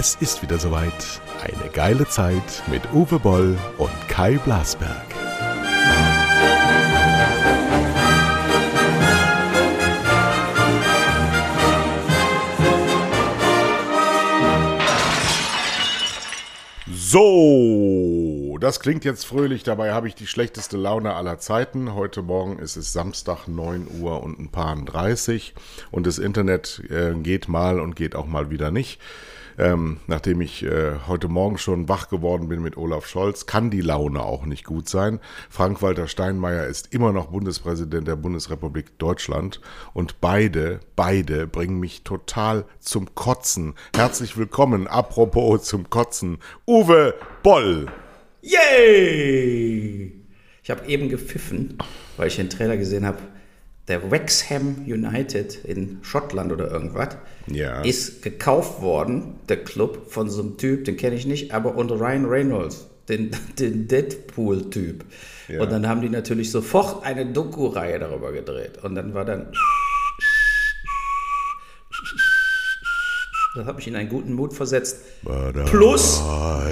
Es ist wieder soweit. Eine geile Zeit mit Uwe Boll und Kai Blasberg. So, das klingt jetzt fröhlich, dabei habe ich die schlechteste Laune aller Zeiten. Heute Morgen ist es Samstag 9 Uhr und ein paar 30 und das Internet äh, geht mal und geht auch mal wieder nicht. Ähm, nachdem ich äh, heute Morgen schon wach geworden bin mit Olaf Scholz, kann die Laune auch nicht gut sein. Frank-Walter Steinmeier ist immer noch Bundespräsident der Bundesrepublik Deutschland und beide, beide bringen mich total zum Kotzen. Herzlich willkommen, apropos zum Kotzen, Uwe Boll. Yay! Ich habe eben gepfiffen, weil ich den Trailer gesehen habe der Wrexham United in Schottland oder irgendwas, ja. ist gekauft worden, der Club, von so einem Typ, den kenne ich nicht, aber unter Ryan Reynolds, den, den Deadpool-Typ. Ja. Und dann haben die natürlich sofort eine Doku-Reihe darüber gedreht. Und dann war dann Das hat mich in einen guten Mut versetzt. Plus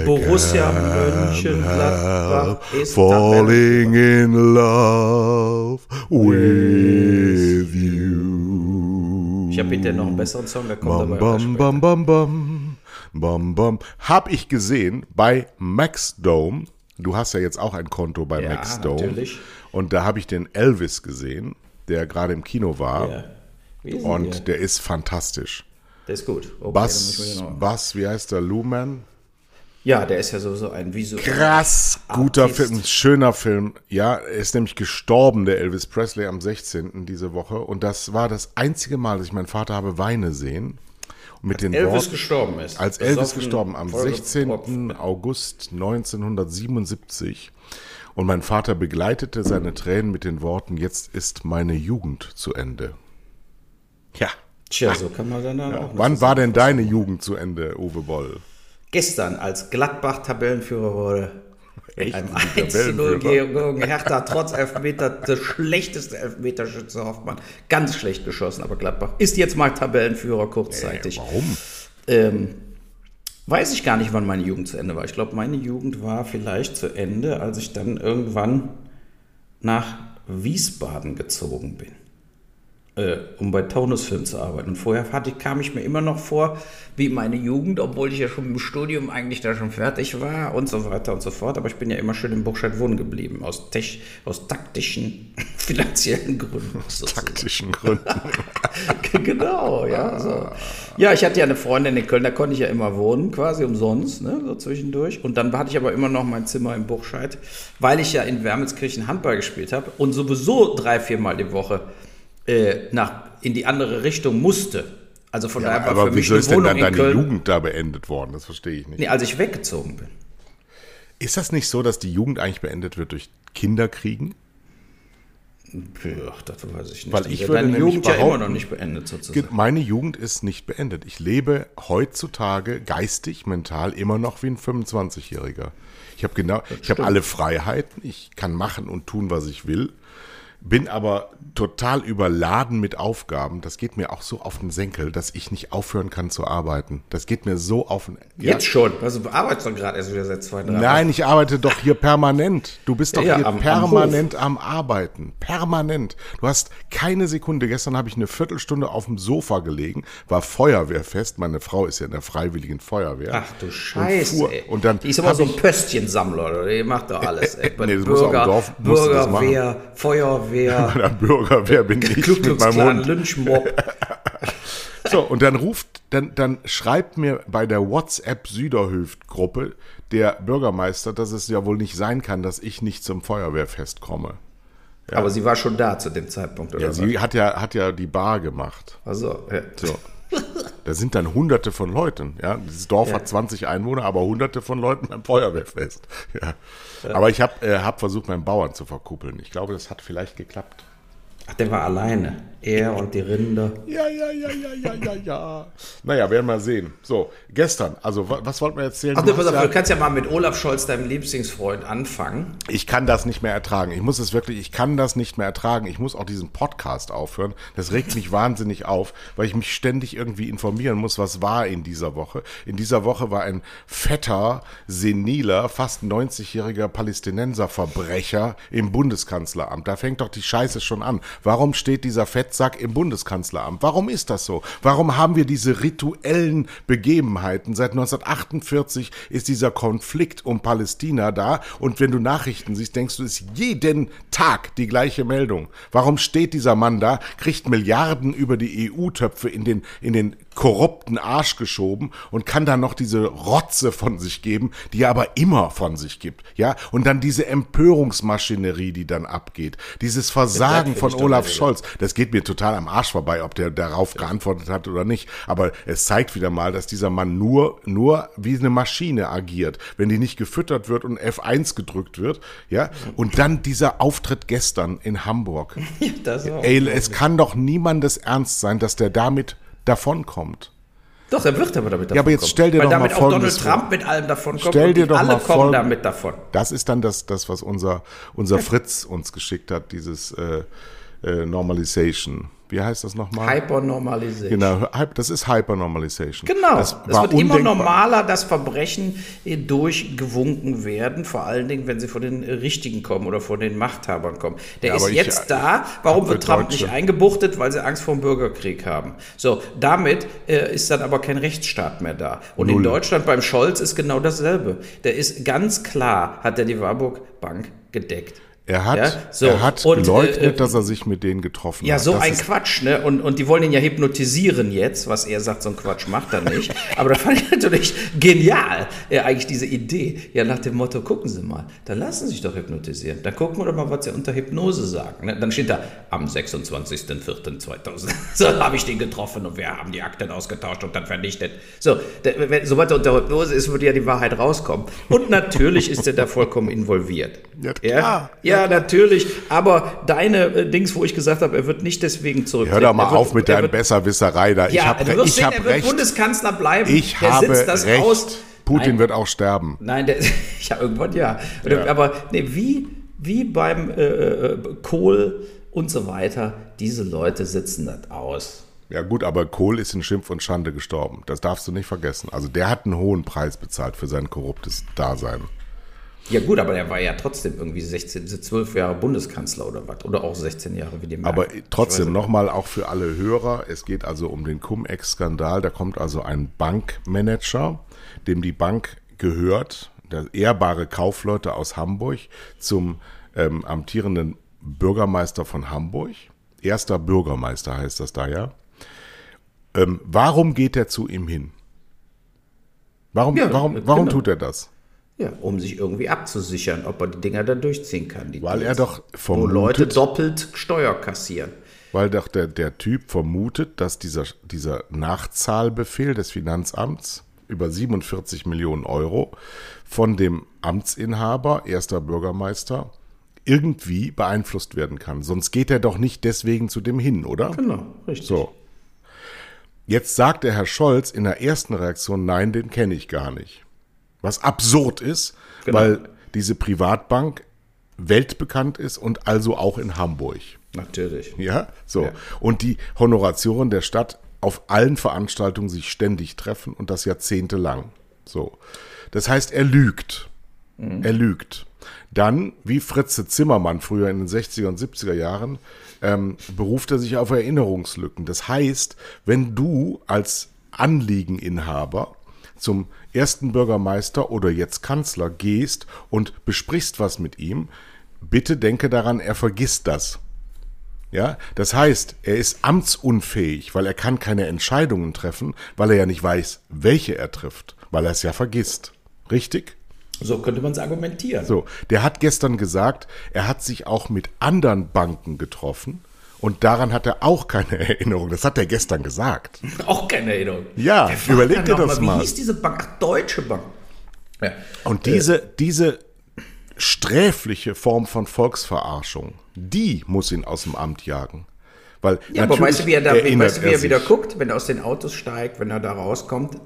Borussia Mönchengladbach ist falling in love with you. Ich habe hinterher noch einen besseren Song, der kommt bam, bam, bam, bam, bam, bam, bam. Hab ich gesehen bei Maxdome. Du hast ja jetzt auch ein Konto bei ja, Maxdome. Natürlich. Und da habe ich den Elvis gesehen, der gerade im Kino war. Ja. Und der ist fantastisch. Der ist gut. Okay, Bass, Bass, wie heißt der? Luman? Ja, der ist ja sowieso ein visuell. Krass guter Artist. Film, schöner Film. Ja, er ist nämlich gestorben, der Elvis Presley, am 16. diese Woche. Und das war das einzige Mal, dass ich meinen Vater habe weine sehen. mit als den Elvis Worten, gestorben ist. Als Elvis gestorben, am 16. August 1977. Und mein Vater begleitete seine Tränen mit den Worten, jetzt ist meine Jugend zu Ende. Ja. Tja, so kann man dann, dann ja. auch. Wann war denn deine Jugend zu Ende, Uwe Boll? Gestern, als Gladbach Tabellenführer wurde. Echt? Einem 1 zu 0 gegen Hertha, trotz Elfmeter, der schlechteste Elfmeterschütze Hoffmann. Ganz schlecht geschossen, aber Gladbach ist jetzt mal Tabellenführer kurzzeitig. Äh, warum? Ähm, weiß ich gar nicht, wann meine Jugend zu Ende war. Ich glaube, meine Jugend war vielleicht zu Ende, als ich dann irgendwann nach Wiesbaden gezogen bin äh, um bei Taunusfilm zu arbeiten. Und vorher hatte, kam ich mir immer noch vor, wie meine Jugend, obwohl ich ja schon im Studium eigentlich da schon fertig war und so weiter und so fort. Aber ich bin ja immer schön in Burscheid wohnen geblieben, aus, tech, aus taktischen, finanziellen Gründen. Taktischen Gründen. genau, ja. So. Ja, ich hatte ja eine Freundin in Köln, da konnte ich ja immer wohnen, quasi umsonst, ne, so zwischendurch. Und dann hatte ich aber immer noch mein Zimmer in Burscheid, weil ich ja in Wermelskirchen Handball gespielt habe und sowieso drei, viermal die Woche äh, nach, in die andere Richtung musste. Also von ja, daher war aber für mich wieso ist denn dann deine Köln, Jugend da beendet worden? Das verstehe ich nicht. Nee, als ich weggezogen bin. Ist das nicht so, dass die Jugend eigentlich beendet wird durch Kinderkriegen? Ach, das weiß ich nicht. Weil ich würde Deine Jugend ja immer noch nicht beendet sozusagen. Meine Jugend ist nicht beendet. Ich lebe heutzutage geistig, mental immer noch wie ein 25-Jähriger. Ich habe genau, ich habe alle Freiheiten. Ich kann machen und tun, was ich will bin aber total überladen mit Aufgaben. Das geht mir auch so auf den Senkel, dass ich nicht aufhören kann zu arbeiten. Das geht mir so auf den ja. Jetzt schon. Also du arbeitest doch gerade erst wieder seit zwei, drei Nein, ich arbeite doch hier permanent. Du bist doch ja, hier am, permanent am, am, Arbeiten. Permanent. Du hast keine Sekunde. Gestern habe ich eine Viertelstunde auf dem Sofa gelegen, war Feuerwehrfest. Meine Frau ist ja in der Freiwilligen Feuerwehr. Ach du Scheiße. Und, fuhr, und dann Die ist immer so ein Pöstchensammler, oder? Die macht doch alles. Ey. nee, das Bürger, muss auch im Dorf, Bürgerwehr, Feuerwehr. Bürgerwehr. Bei der Bürgerwehr bin ich mit meinem Hund. Lynchmob. So, und dann ruft, dann, dann schreibt mir bei der WhatsApp Süderhöft-Gruppe der Bürgermeister, dass es ja wohl nicht sein kann, dass ich nicht zum Feuerwehrfest komme. Ja. Aber sie war schon da zu dem Zeitpunkt, oder? Ja, sie hat ja, hat ja die Bar gemacht. Also, ja. So. Da sind dann hunderte von Leuten. Ja? Dieses Dorf ja. hat 20 Einwohner, aber hunderte von Leuten beim Feuerwehrfest. Ja. ja. Aber ich habe äh, hab versucht, meinen Bauern zu verkuppeln. Ich glaube, das hat vielleicht geklappt. Ach, der war alleine. Er und die Rinder. Ja, ja, ja, ja, ja, ja, ja. Naja, werden wir sehen. So, gestern, also was, was wollten wir erzählen? Ach, Du du, pass auf, ja- du kannst ja mal mit Olaf Scholz, deinem Lieblingsfreund, anfangen. Ich kann das nicht mehr ertragen. Ich muss es wirklich, ich kann das nicht mehr ertragen. Ich muss auch diesen Podcast aufhören. Das regt mich wahnsinnig auf, weil ich mich ständig irgendwie informieren muss, was war in dieser Woche. In dieser Woche war ein fetter, seniler, fast 90-jähriger Palästinenserverbrecher im Bundeskanzleramt. Da fängt doch die Scheiße schon an. Warum steht dieser Fettsack im Bundeskanzleramt? Warum ist das so? Warum haben wir diese rituellen Begebenheiten? Seit 1948 ist dieser Konflikt um Palästina da und wenn du Nachrichten siehst, denkst du, es ist jeden Tag die gleiche Meldung. Warum steht dieser Mann da, kriegt Milliarden über die EU-Töpfe in den, in den korrupten Arsch geschoben und kann dann noch diese Rotze von sich geben, die er aber immer von sich gibt, ja? Und dann diese Empörungsmaschinerie, die dann abgeht, dieses Versagen von Olaf. Scholz, das geht mir total am Arsch vorbei, ob der darauf geantwortet hat oder nicht, aber es zeigt wieder mal, dass dieser Mann nur nur wie eine Maschine agiert, wenn die nicht gefüttert wird und F1 gedrückt wird, ja? Und dann dieser Auftritt gestern in Hamburg. Ey, es kann doch niemandes Ernst sein, dass der damit davonkommt. Doch, er wird aber damit davon Ja, aber jetzt kommen. stell dir Weil doch mal damit auch Donald vor. Trump mit allem davon kommt Stell dir doch alle mal kommen folgen- damit davon. Das ist dann das, das was unser, unser Fritz uns geschickt hat, dieses äh, äh, Normalization. Wie heißt das nochmal? Hypernormalisation. Genau, Hy- das ist Hypernormalization. Genau. Das es wird immer undenkbar. normaler, dass Verbrechen äh, durchgewunken werden, vor allen Dingen, wenn sie von den Richtigen kommen oder von den Machthabern kommen. Der Ja, ist ich, jetzt äh, da. Warum wird Trump Deutsche- nicht eingebuchtet? Weil sie Angst vor dem Bürgerkrieg haben. So, damit äh, ist dann aber kein Rechtsstaat mehr da. Und in Null. Deutschland beim Scholz ist genau dasselbe. Der ist ganz klar, hat er die Warburg Bank gedeckt. Er hat, Ja, so. er hat Und, geleugnet, äh, dass er sich mit denen getroffen Ja, hat. so das ein Quatsch, ne? Und, und die wollen ihn ja hypnotisieren jetzt, was er sagt, so ein Quatsch macht er nicht. Aber da fand ich natürlich genial, ja, eigentlich diese Idee. Ja, nach dem Motto, gucken Sie mal, dann lassen Sie sich doch hypnotisieren. Dann gucken wir doch mal, was Sie unter Hypnose sagen. Ne? Dann steht da, am 26.04.2000, so habe ich den getroffen und wir haben die Akten ausgetauscht und dann vernichtet. So, der, wenn, sobald er unter Hypnose ist, würde ja die Wahrheit rauskommen. Und natürlich ist er da vollkommen involviert. Ja, klar. Ja, natürlich. Aber deine äh, Dings, wo ich gesagt habe, er wird nicht deswegen zurück. hör doch mal wird, auf mit deiner wird, Besserwisserei da. ich Ja, habe du wirst ich sehen, hab er wird recht. Bundeskanzler bleiben. Ich der habe sitzt das recht. aus. Putin Nein, wird auch sterben. Nein, der, ja, irgendwann ja. Ja. Aber nee, wie, wie beim äh, äh, Kohl und so weiter, diese Leute sitzen das aus. Ja gut, aber Kohl ist in Schimpf und Schande gestorben. Das darfst du nicht vergessen. Also der hat einen hohen Preis bezahlt für sein korruptes Dasein. Ja gut, aber er war ja trotzdem irgendwie 16, 12 Jahre Bundeskanzler oder was. Oder auch 16 Jahre wie die Merkel. Aber trotzdem nochmal auch für alle Hörer, es geht also um den Cum-Ex-Skandal. Da kommt also ein Bankmanager, dem die Bank gehört, der ehrbare Kaufleute aus Hamburg, zum ähm, amtierenden Bürgermeister von Hamburg. Erster Bürgermeister heißt das da ja. Ähm, warum geht er zu ihm hin? Warum, Ja, warum, warum genau. tut er das? Ja, um sich irgendwie abzusichern, ob er die Dinger dann durchziehen kann. Die Weil er Deals. doch Wo vermutet- Leute doppelt Steuer kassieren. Weil doch der, der Typ vermutet, dass dieser, dieser Nachzahlbefehl des Finanzamts über 47 Millionen Euro von dem Amtsinhaber, erster Bürgermeister, irgendwie beeinflusst werden kann. Sonst geht er doch nicht deswegen zu dem hin, oder? Genau, richtig. So. Jetzt sagt der Herr Scholz in der ersten Reaktion, nein, den kenne ich gar nicht. Was absurd ist, Genau. weil diese Privatbank weltbekannt ist und also auch in Hamburg. Natürlich. Ja, so. Ja. Und die Honoratioren der Stadt auf allen Veranstaltungen sich ständig treffen und das jahrzehntelang. So. Das heißt, er lügt. Er lügt. Dann, wie Fritze Zimmermann früher in den 60er und 70er Jahren, ähm, beruft er sich auf Erinnerungslücken. Das heißt, wenn du als Anliegeninhaber zum ersten Bürgermeister oder jetzt Kanzler gehst und besprichst was mit ihm, bitte denke daran, er vergisst das. Ja, das heißt, er ist amtsunfähig, weil er kann keine Entscheidungen treffen, weil er ja nicht weiß, welche er trifft, weil er es ja vergisst. Richtig? So könnte man es argumentieren. So, der hat gestern gesagt, er hat sich auch mit anderen Banken getroffen und daran hat er auch keine Erinnerung. Das hat er gestern gesagt. Auch keine Erinnerung. Ja, überleg dir das Wie mal. hieß diese Bank? Ach, Deutsche Bank. Ja. Und diese, diese sträfliche Form von Volksverarschung. Die muss ihn aus dem Amt jagen. Weil Ja, aber weißt du, wie er, da, weißt du, wie er sich- wieder guckt, wenn er aus den Autos steigt, wenn er da rauskommt?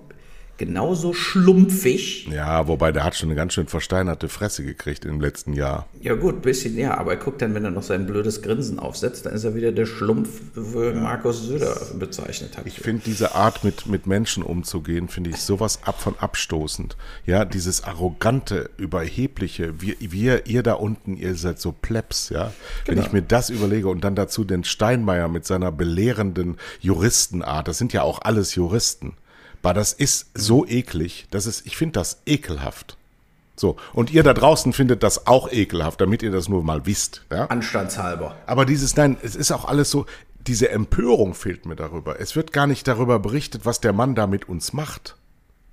Genauso schlumpfig. Ja, wobei der hat schon eine ganz schön versteinerte Fresse gekriegt im letzten Jahr. Ja gut, bisschen, ja, aber er guckt dann, wenn er noch sein blödes Grinsen aufsetzt, dann ist er wieder der Schlumpf, wie Markus Söder bezeichnet hat. Ich finde diese Art, mit, mit Menschen umzugehen, finde ich sowas ab von abstoßend. Ja, dieses arrogante, überhebliche, wir, wir, ihr da unten, ihr seid so Plebs, ja. Wenn Genau. ich mir das überlege und dann dazu den Steinmeier mit seiner belehrenden Juristenart, das sind ja auch alles Juristen. Aber das ist so eklig, dass es, ich finde das ekelhaft. So, und ihr da draußen findet das auch ekelhaft, damit ihr das nur mal wisst, ja. Anstandshalber. Aber dieses, nein, es ist auch alles so, diese Empörung fehlt mir darüber. Es wird gar nicht darüber berichtet, was der Mann da mit uns macht.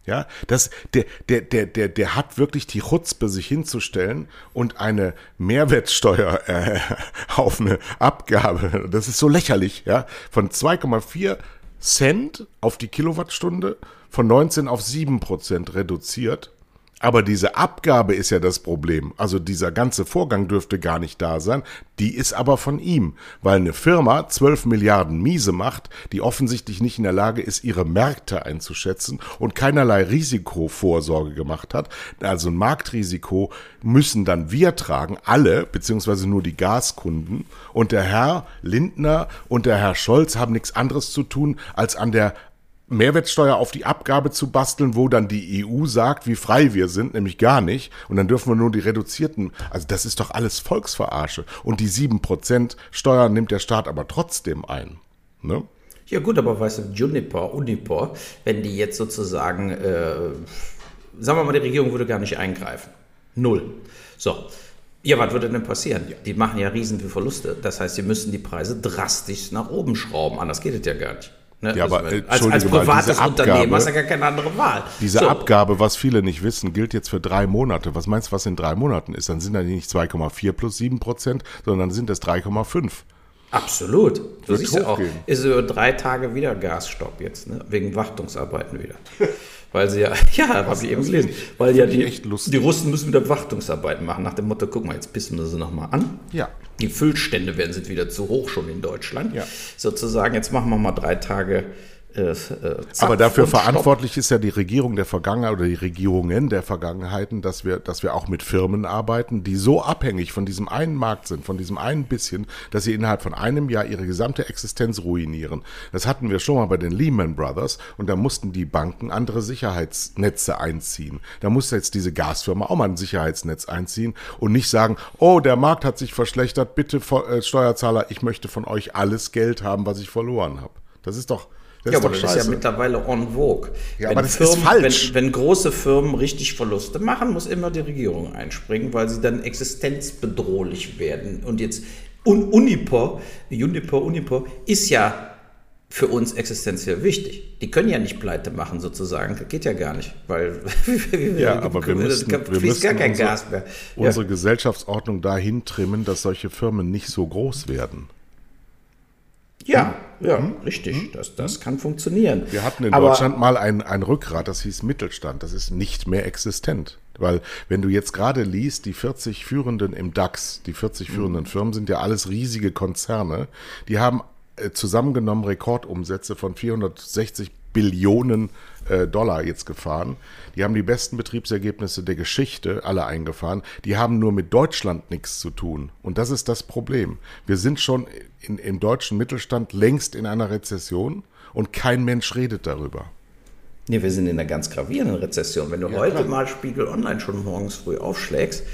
Ja, das, der, der, der, der, der hat wirklich die Chutzpe, sich hinzustellen und eine Mehrwertsteuer äh, auf eine Abgabe, das ist so lächerlich, ja, von 2,4 Cent auf die Kilowattstunde von 19 auf 7 Prozent reduziert. Aber diese Abgabe ist ja das Problem. Also dieser ganze Vorgang dürfte gar nicht da sein. Die ist aber von ihm, weil eine Firma 12 Milliarden Miese macht, die offensichtlich nicht in der Lage ist, ihre Märkte einzuschätzen und keinerlei Risikovorsorge gemacht hat. Also ein Marktrisiko müssen dann wir tragen, alle, beziehungsweise nur die Gaskunden. Und der Herr Lindner und der Herr Scholz haben nichts anderes zu tun, als an der Mehrwertsteuer auf die Abgabe zu basteln, wo dann die EU sagt, wie frei wir sind, nämlich gar nicht. Und dann dürfen wir nur die reduzierten, also das ist doch alles Volksverarsche. Und die 7% Steuern nimmt der Staat aber trotzdem ein. Ne? Ja gut, aber weißt du, Juniper, Uniper, wenn die jetzt sozusagen, äh, sagen wir mal, die Regierung würde gar nicht eingreifen. Null. So. Ja, was würde denn passieren? Die machen ja riesen Verluste. Das heißt, sie müssen die Preise drastisch nach oben schrauben. Anders geht es ja gar nicht. Ne? Ja, aber, wenn- äh, als, als privates Abgabe- Unternehmen hast du ja gar keine andere Wahl. Diese So. Abgabe, was viele nicht wissen, gilt jetzt für drei Monate. Was meinst du, was in drei Monaten ist? Dann sind da nicht 2,4 plus 7 Prozent, sondern dann sind es 3,5. Absolut. Du Wird siehst ja auch, ist über drei Tage wieder Gasstopp jetzt, ne? wegen Wartungsarbeiten wieder. Weil sie ja, ja, habe ich eben gelesen, weil ja die, die Russen müssen wieder Wartungsarbeiten machen, nach dem Motto, guck mal, jetzt pissen wir sie nochmal an. Ja. Die Füllstände werden sind wieder zu hoch schon in Deutschland. Ja. Sozusagen, jetzt machen wir mal drei Tage äh, Zapf Aber dafür und Stopp. verantwortlich ist ja die Regierung der Vergangenheit oder die Regierungen der Vergangenheiten, dass wir, dass wir auch mit Firmen arbeiten, die so abhängig von diesem einen Markt sind, von diesem einen bisschen, dass sie innerhalb von einem Jahr ihre gesamte Existenz ruinieren. Das hatten wir schon mal bei den Lehman Brothers und da mussten die Banken andere Sicherheitsnetze einziehen. Da muss jetzt diese Gasfirma auch mal ein Sicherheitsnetz einziehen und nicht sagen, oh, der Markt hat sich verschlechtert, bitte äh, Steuerzahler, ich möchte von euch alles Geld haben, was ich verloren habe. Das ist doch, das Ja, aber das scheiße. ist ja mittlerweile en vogue. Ja, wenn aber das ist falsch. Wenn, wenn große Firmen richtig Verluste machen, muss immer die Regierung einspringen, weil sie dann existenzbedrohlich werden. Und jetzt Un Uniper, Uniper, Uniper ist ja für uns existenziell wichtig. Die können ja nicht pleite machen sozusagen. Das geht ja gar nicht, weil Ja, aber wir müssen, wir fließt gar müssen kein unsere, Gas mehr. Ja. unsere Gesellschaftsordnung dahin trimmen, dass solche Firmen nicht so groß werden. Ja, ja, richtig. Das, das kann funktionieren. Wir hatten in Aber- Deutschland mal ein, ein Rückgrat, das hieß Mittelstand. Das ist nicht mehr existent. Weil wenn du jetzt gerade liest, die 40 Führenden im DAX, die 40 führenden Firmen sind ja alles riesige Konzerne, die haben äh, zusammengenommen Rekordumsätze von 460 Billionen Dollar jetzt gefahren. Die haben die besten Betriebsergebnisse der Geschichte alle eingefahren. Die haben nur mit Deutschland nichts zu tun. Und das ist das Problem. Wir sind schon in, im deutschen Mittelstand längst in einer Rezession und kein Mensch redet darüber. Nee, wir sind in einer ganz gravierenden Rezession. Wenn du heute mal Spiegel Online schon morgens früh aufschlägst,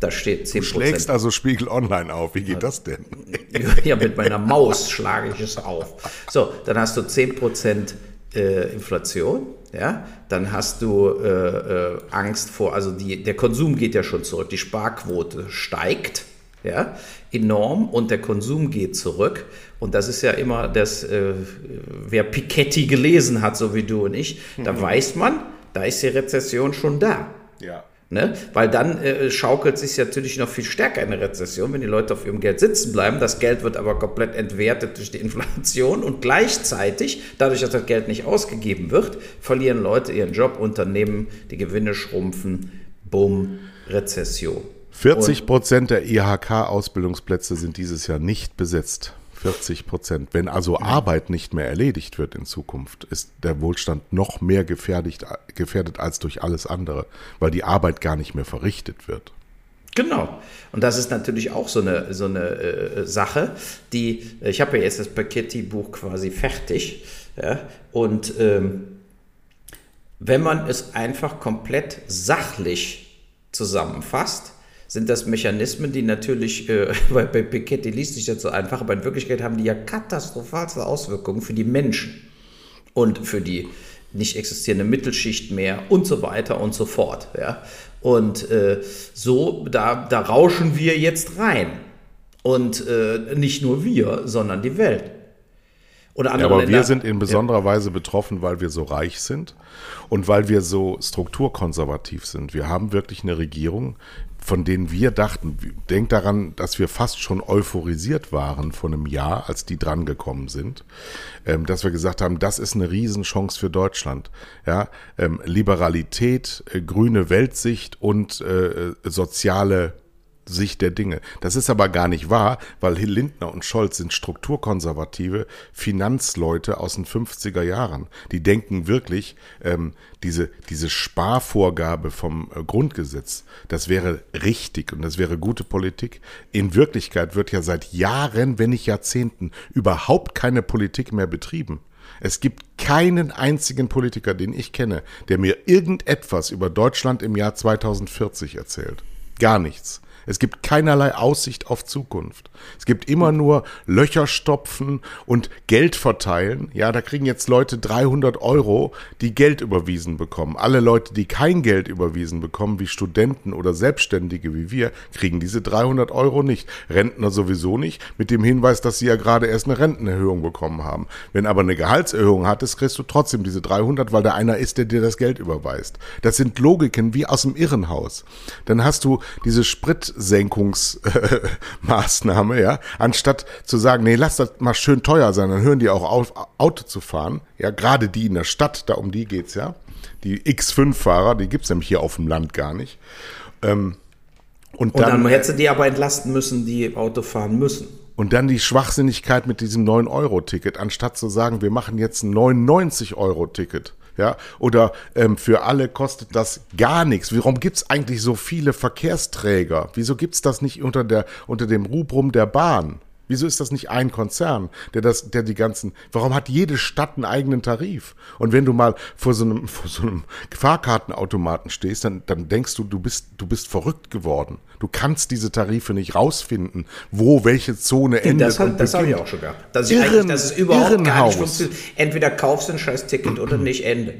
da steht 10% Schlägst also Spiegel Online auf. Wie geht das denn? ja, mit meiner Maus schlage ich es auf. So, dann hast du 10% äh, Inflation, ja, dann hast du äh, äh, Angst vor, also die, der Konsum geht ja schon zurück, die Sparquote steigt, ja, enorm und der Konsum geht zurück. Und das ist ja immer das, äh, wer Piketty gelesen hat, so wie du und ich, da weiß man, da ist die Rezession schon da. Ja. Ne? Weil dann äh, schaukelt sich natürlich noch viel stärker in der Rezession, wenn die Leute auf ihrem Geld sitzen bleiben. Das Geld wird aber komplett entwertet durch die Inflation und gleichzeitig, dadurch, dass das Geld nicht ausgegeben wird, verlieren Leute ihren Job, Unternehmen, die Gewinne schrumpfen, bumm, Rezession. 40 Prozent der IHK-Ausbildungsplätze sind dieses Jahr nicht besetzt. 40 Prozent. Wenn also Arbeit nicht mehr erledigt wird in Zukunft, ist der Wohlstand noch mehr gefährdet, gefährdet als durch alles andere, weil die Arbeit gar nicht mehr verrichtet wird. Genau. Und das ist natürlich auch so eine, so eine äh, Sache, die, ich habe ja jetzt das Paketti-Buch quasi fertig. Ja, und ähm, wenn man es einfach komplett sachlich zusammenfasst, sind das Mechanismen, die natürlich, äh, weil bei Piketty liest sich das so einfach, aber in Wirklichkeit haben die ja katastrophalste Auswirkungen für die Menschen und für die nicht existierende Mittelschicht mehr und so weiter und so fort. Ja? Und äh, so, da, da rauschen wir jetzt rein. Und äh, nicht nur wir, sondern die Welt. Oder andere ja, aber Länder. wir sind in besonderer ja. Weise betroffen, weil wir so reich sind und weil wir so strukturkonservativ sind. Wir haben wirklich eine Regierung, von denen wir dachten, denk daran, dass wir fast schon euphorisiert waren vor einem Jahr, als die drangekommen sind, ähm, dass wir gesagt haben, das ist eine Riesenchance für Deutschland. Ja, ähm, Liberalität, äh, grüne Weltsicht und äh, soziale Sicht der Dinge. Das ist aber gar nicht wahr, weil Lindner und Scholz sind strukturkonservative Finanzleute aus den 50er Jahren. Die denken wirklich, ähm, diese, diese Sparvorgabe vom äh, Grundgesetz, das wäre richtig und das wäre gute Politik. In Wirklichkeit wird ja seit Jahren, wenn nicht Jahrzehnten, überhaupt keine Politik mehr betrieben. Es gibt keinen einzigen Politiker, den ich kenne, der mir irgendetwas über Deutschland im Jahr 2040 erzählt. Gar nichts. Es gibt keinerlei Aussicht auf Zukunft. Es gibt immer nur Löcher stopfen und Geld verteilen. Ja, da kriegen jetzt Leute 300 Euro, die Geld überwiesen bekommen. Alle Leute, die kein Geld überwiesen bekommen, wie Studenten oder Selbstständige wie wir, kriegen diese 300 Euro nicht. Rentner sowieso nicht, mit dem Hinweis, dass sie ja gerade erst eine Rentenerhöhung bekommen haben. Wenn aber eine Gehaltserhöhung hattest, kriegst du trotzdem diese 300, weil da einer ist, der dir das Geld überweist. Das sind Logiken wie aus dem Irrenhaus. Dann hast du diese Sprit Senkungsmaßnahme, ja, anstatt zu sagen, nee, lass das mal schön teuer sein, dann hören die auch auf, Auto zu fahren, ja, gerade die in der Stadt, da um die geht's ja, die X5-Fahrer, die gibt's nämlich hier auf dem Land gar nicht. Ähm, und, und dann, dann hätte die aber entlasten müssen, die Auto fahren müssen. Und dann die Schwachsinnigkeit mit diesem 9-Euro-Ticket, anstatt zu sagen, wir machen jetzt ein 99-Euro-Ticket ja, oder ähm, für alle kostet das gar nichts. Warum gibt es eigentlich so viele Verkehrsträger? Wieso gibt es das nicht unter, der, unter dem Rubrum der Bahn? Wieso ist das nicht ein Konzern, der das, der die ganzen, warum hat jede Stadt einen eigenen Tarif? Und wenn du mal vor so einem, vor so einem Fahrkartenautomaten stehst, dann, dann denkst du, du bist, du bist verrückt geworden. Du kannst diese Tarife nicht rausfinden, wo welche Zone endet. Das, hat, das habe ich auch schon gehabt. Dass, Irren, dass es überhaupt Irrenhaus. gar nicht funktioniert. Entweder kaufst du ein scheiß Ticket oder nicht, Ende.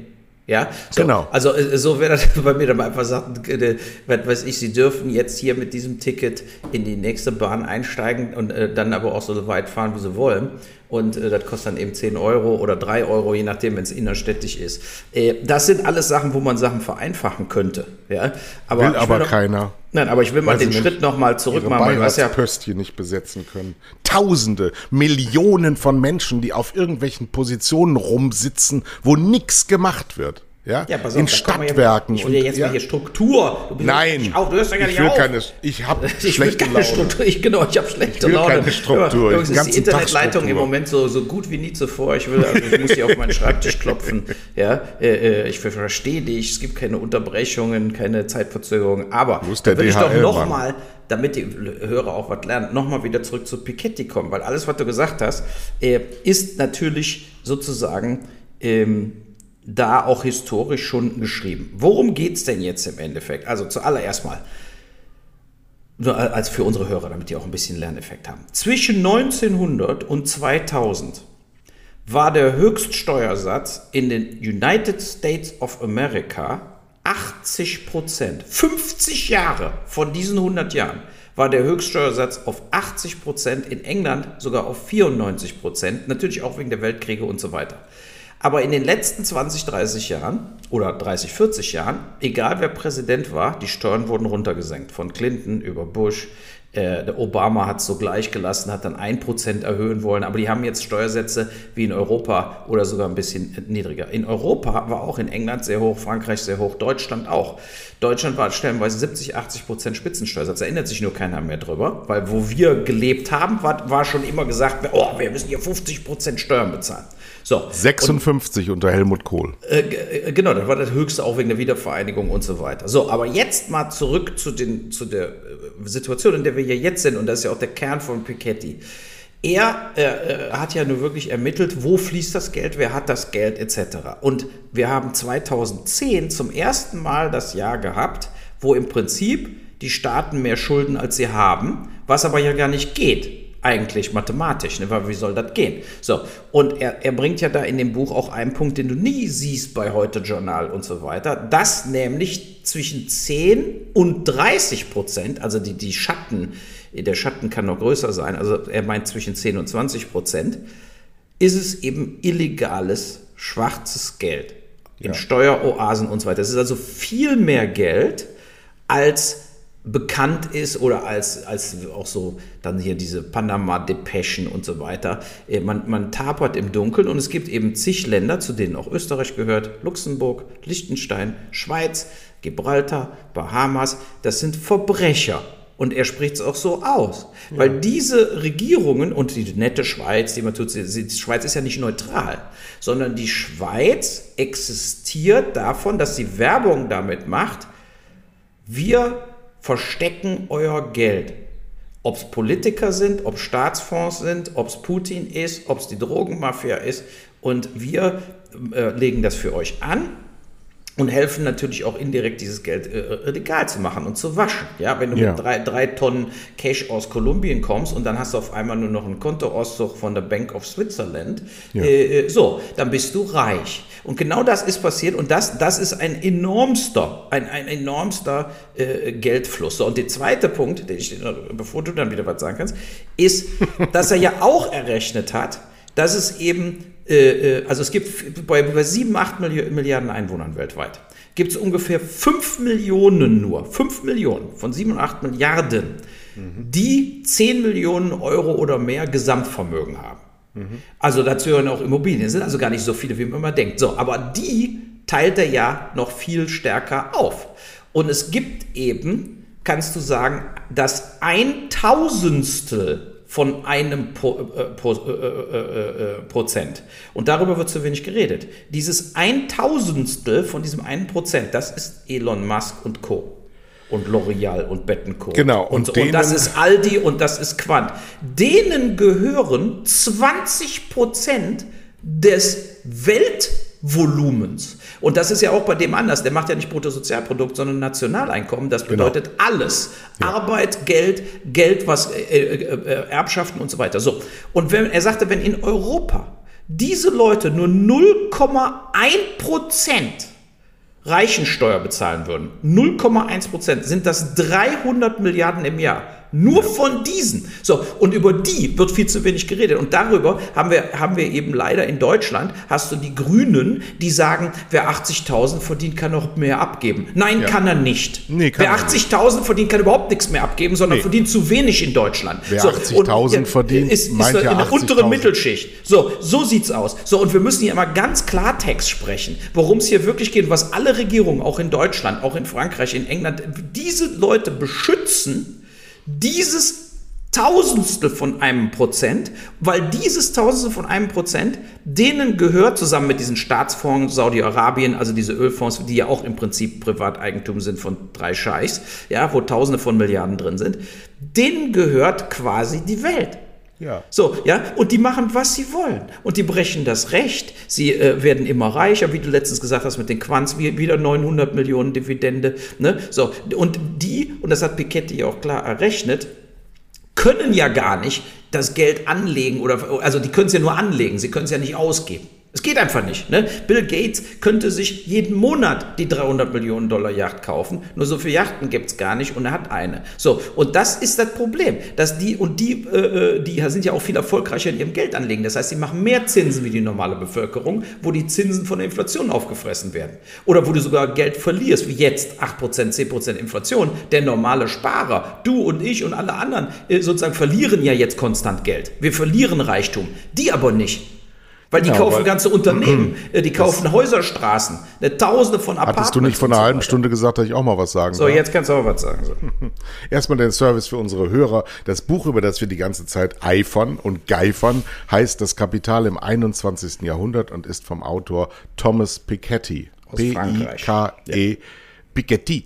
Ja, so, genau. Also äh, so wäre das bei mir dann einfach sagt, äh, weiß ich, Sie dürfen jetzt hier mit diesem Ticket in die nächste Bahn einsteigen und äh, dann aber auch so weit fahren, wie Sie wollen. Und äh, das kostet dann eben 10 Euro oder 3 Euro, je nachdem, wenn es innerstädtisch ist. Äh, das sind alles Sachen, wo man Sachen vereinfachen könnte. Ja? Aber will aber noch, keiner. Nein, aber ich will mal den Schritt nochmal zurück machen. Was ja Pöstchen nicht besetzen können. Tausende, Millionen von Menschen, die auf irgendwelchen Positionen rumsitzen, wo nichts gemacht wird. Ja, ja auf, in Stadtwerken. Ja, ich will ja jetzt mal hier Struktur. Nein, ich, auch, du hörst ja gar nicht ich will auf. keine, ich habe schlechte keine Laune. Struktur. Ich, genau, ich habe schlechte ich will Laune. keine Struktur. Übrigens ist die Internetleitung im Moment so, so gut wie nie zuvor. Ich, will, also ich muss hier auf meinen Schreibtisch klopfen. Ja, äh, äh, ich verstehe dich. Es gibt keine Unterbrechungen, keine Zeitverzögerungen. Aber da will ich doch noch mal damit die Hörer auch was lernen, nochmal wieder zurück zu Piketty kommen, weil alles, was du gesagt hast, äh, ist natürlich sozusagen ähm, da auch historisch schon geschrieben. Worum geht es denn jetzt im Endeffekt? Also zuallererst mal, nur als für unsere Hörer, damit die auch ein bisschen Lerneffekt haben. Zwischen 1900 und 2000 war der Höchststeuersatz in den United States of America 80 Prozent. 50 Jahre von diesen 100 Jahren war der Höchststeuersatz auf 80 Prozent, in England sogar auf 94 Prozent, natürlich auch wegen der Weltkriege und so weiter. Aber in den letzten 20, 30 Jahren oder 30, 40 Jahren, egal wer Präsident war, die Steuern wurden runtergesenkt. Von Clinton über Bush, äh, Äh, der Obama hat es so gleich gelassen, hat dann 1% erhöhen wollen, aber die haben jetzt Steuersätze wie in Europa oder sogar ein bisschen niedriger. In Europa war auch in England sehr hoch, Frankreich sehr hoch, Deutschland auch. Deutschland war stellenweise 70, 80 Prozent Spitzensteuersatz. Da erinnert sich nur keiner mehr drüber, weil wo wir gelebt haben, war, war schon immer gesagt, oh, wir müssen hier 50 Prozent Steuern bezahlen. So, 56 und, unter Helmut Kohl. Äh, äh, genau, das war das höchste auch wegen der Wiedervereinigung und so weiter. So, aber jetzt mal zurück zu, den, zu der äh, Situation, in der wir hier jetzt sind, und das ist ja auch der Kern von Piketty. Er äh, hat ja nur wirklich ermittelt, wo fließt das Geld, wer hat das Geld etc. Und wir haben 2010 zum ersten Mal das Jahr gehabt, wo im Prinzip die Staaten mehr Schulden als sie haben, was aber ja gar nicht geht eigentlich mathematisch, ne? weil wie soll das gehen? So, und er, er bringt ja da in dem Buch auch einen Punkt, den du nie siehst bei Heute Journal und so weiter, dass nämlich zwischen 10 und 30 Prozent, also die, die Schatten, der Schatten kann noch größer sein, also er meint zwischen 10 und 20 Prozent, ist es eben illegales, schwarzes Geld in ja. Steueroasen und so weiter. Es ist also viel mehr Geld als bekannt ist oder als, als auch so dann hier diese Panama-Depeschen und so weiter. Äh, man, man tapert im Dunkeln und es gibt eben zig Länder, zu denen auch Österreich gehört, Luxemburg, Liechtenstein, Schweiz, Gibraltar, Bahamas. Das sind Verbrecher. Und er spricht es auch so aus. Ja. Weil diese Regierungen und die nette Schweiz, die man tut, die Schweiz ist ja nicht neutral, sondern die Schweiz existiert davon, dass sie Werbung damit macht, wir verstecken euer Geld. Ob es Politiker sind, ob Staatsfonds sind, ob es Putin ist, ob es die Drogenmafia ist. Und wir äh, legen das für euch an und helfen natürlich auch indirekt dieses Geld äh, legal zu machen und zu waschen. Ja, wenn du ja. mit drei, drei Tonnen Cash aus Kolumbien kommst und dann hast du auf einmal nur noch einen Kontoauszug von der Bank of Switzerland, ja. äh, äh so, dann bist du reich. Und genau das ist passiert und das, das ist ein enormster, ein, ein enormster äh, Geldfluss. So, und der zweite Punkt, ich, bevor du dann wieder was sagen kannst, ist, dass er ja auch errechnet hat, dass es eben äh, äh, also es gibt bei über 7, 8 Milliarden Einwohnern weltweit, gibt es ungefähr 5 Millionen nur, 5 Millionen von 7 und 8 Milliarden, mhm. die 10 Millionen Euro oder mehr Gesamtvermögen haben. Mhm. Also dazu hören auch Immobilien, das sind also gar nicht so viele, wie man immer denkt. So, aber die teilt er ja noch viel stärker auf. Und es gibt eben, kannst du sagen, das Eintausendstel von einem Pro, äh, Pro, äh, äh, äh, Prozent. Und darüber wird zu wenig geredet. Dieses Eintausendstel von diesem einen Prozent, das ist Elon Musk und Co. Und L'Oreal und Bettencourt. Genau. Und, und, und, das ist Aldi und das ist Quant. Denen gehören 20 Prozent des Weltvolumens. Und das ist ja auch bei dem anders. Der macht ja nicht Bruttosozialprodukt, sondern Nationaleinkommen. Das genau. bedeutet genau. alles. Ja. Arbeit, Geld, Geld, was äh, äh, äh, Erbschaften und so weiter. So. Und wenn, er sagte, wenn in Europa diese Leute nur 0,1 Prozent Reichensteuer bezahlen würden, 0,1 Prozent, sind das 300 Milliarden im Jahr. Nur von diesen. So, und über die wird viel zu wenig geredet. Und darüber haben wir, haben wir eben leider in Deutschland, hast du die Grünen, die sagen, wer 80.000 verdient, kann noch mehr abgeben. Nein, ja. kann er nicht. Nee, wer 80.000 verdient, kann überhaupt nichts mehr abgeben, sondern nee. verdient zu wenig in Deutschland. Wer so, 80.000 verdient, ist, ist in der unteren Mittelschicht. So, so sieht's aus. So, und wir müssen hier immer ganz Klartext sprechen, worum es hier wirklich geht, was alle Regierungen, auch in Deutschland, auch in Frankreich, in England, diese Leute beschützen, dieses Tausendstel von einem Prozent, weil dieses Tausendstel von einem Prozent denen gehört, zusammen mit diesen Staatsfonds Saudi-Arabien, also diese Ölfonds, die ja auch im Prinzip Privateigentum sind von drei Scheichs, ja, wo Tausende von Milliarden drin sind, denen gehört quasi die Welt. Ja. So, ja, und die machen, was sie wollen. Und die brechen das Recht. Sie äh, werden immer reicher, wie du letztens gesagt hast mit den Quants, wie, wieder 900 Millionen Dividende. Ne? So, und die, und das hat Piketty ja auch klar errechnet, können ja gar nicht das Geld anlegen oder, also die können es ja nur anlegen, sie können es ja nicht ausgeben. Es geht einfach nicht. Ne? Bill Gates könnte sich jeden Monat die 300 Millionen Dollar Yacht kaufen. Nur so viele Yachten gibt es gar nicht und er hat eine. So, und das ist das Problem. Dass die, und die, äh, äh, die sind ja auch viel erfolgreicher in ihrem Geld anlegen. Das heißt, sie machen mehr Zinsen wie die normale Bevölkerung, wo die Zinsen von der Inflation aufgefressen werden. Oder wo du sogar Geld verlierst, wie jetzt 8%, 10% Inflation. Der normale Sparer, du und ich und alle anderen, äh, sozusagen verlieren ja jetzt konstant Geld. Wir verlieren Reichtum. Die aber nicht. Weil die ja, kaufen ganze Unternehmen, äh, die kaufen Häuserstraßen, eine Tausende von Apartments. Hattest du nicht vor einer halben Stunde gesagt, dass ich auch mal was sagen So, darf? jetzt kannst du auch was sagen. So. Erstmal den Service für unsere Hörer. Das Buch, über das wir die ganze Zeit eifern und geifern, heißt Das Kapital im 21. Jahrhundert und ist vom Autor Thomas Piketty. P-I-K-E Piketty.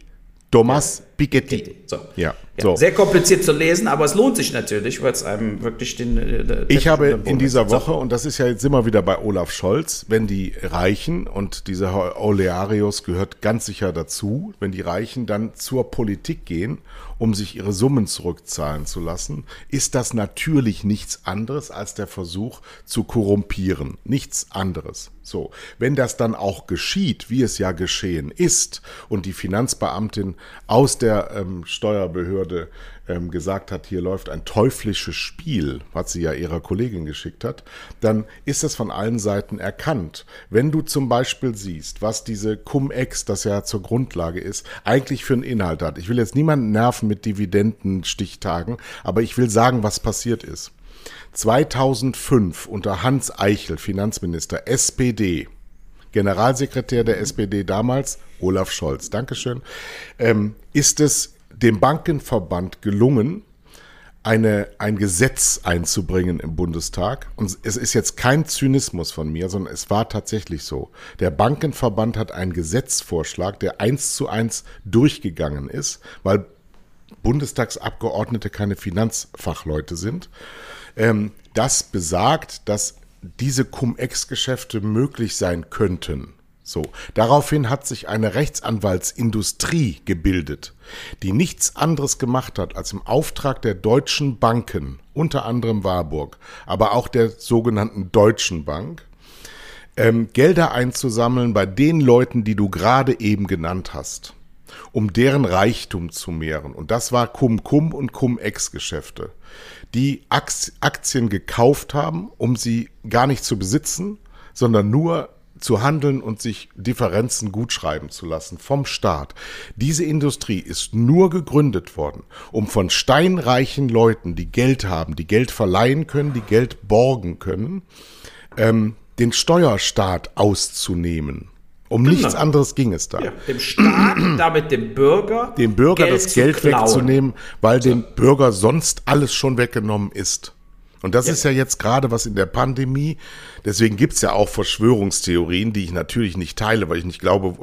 Thomas Piketty. So. Ja. Ja. Sehr kompliziert zu lesen, aber es lohnt sich natürlich, weil es einem wirklich den. Äh, ich habe in dieser Woche, und das ist ja jetzt immer wieder bei Olaf Scholz, wenn die Reichen, und dieser Olearius gehört ganz sicher dazu, wenn die Reichen dann zur Politik gehen, um sich ihre Summen zurückzahlen zu lassen, ist das natürlich nichts anderes als der Versuch zu korrumpieren. Nichts anderes. So, wenn das dann auch geschieht, wie es ja geschehen ist, und die Finanzbeamtin aus der ähm, Steuerbehörde ähm, gesagt hat, hier läuft ein teuflisches Spiel, was sie ja ihrer Kollegin geschickt hat, dann ist es von allen Seiten erkannt. Wenn du zum Beispiel siehst, was diese Cum-Ex, das ja zur Grundlage ist, eigentlich für einen Inhalt hat. Ich will jetzt niemanden nerven mit Dividendenstichtagen, aber ich will sagen, was passiert ist. 2005 unter Hans Eichel, Finanzminister, SPD, Generalsekretär der SPD damals, Olaf Scholz, Dankeschön, ähm, ist es dem Bankenverband gelungen, eine, ein Gesetz einzubringen im Bundestag. Und es ist jetzt kein Zynismus von mir, sondern es war tatsächlich so. Der Bankenverband hat einen Gesetzvorschlag, der eins zu eins durchgegangen ist, weil Bundestagsabgeordnete keine Finanzfachleute sind. Ähm, das besagt, dass diese Cum-Ex-Geschäfte möglich sein könnten. So, daraufhin hat sich eine Rechtsanwaltsindustrie gebildet, die nichts anderes gemacht hat, als im Auftrag der deutschen Banken, unter anderem Warburg, aber auch der sogenannten Deutschen Bank, ähm, Gelder einzusammeln bei den Leuten, die du gerade eben genannt hast, um deren Reichtum zu mehren. Und das war Cum-Cum und Cum-Ex-Geschäfte, die Aktien gekauft haben, um sie gar nicht zu besitzen, sondern nur zu handeln und sich Differenzen gutschreiben zu lassen vom Staat. Diese Industrie ist nur gegründet worden, um von steinreichen Leuten, die Geld haben, die Geld verleihen können, die Geld borgen können, ähm, den Steuerstaat auszunehmen. Um genau. nichts anderes ging es da. Ja, dem Staat, damit dem Bürger. Dem Bürger Geld das Geld wegzunehmen, weil so. dem Bürger sonst alles schon weggenommen ist. Und das ja. ist ja jetzt gerade was in der Pandemie. Deswegen gibt's ja auch Verschwörungstheorien, die ich natürlich nicht teile, weil ich nicht glaube,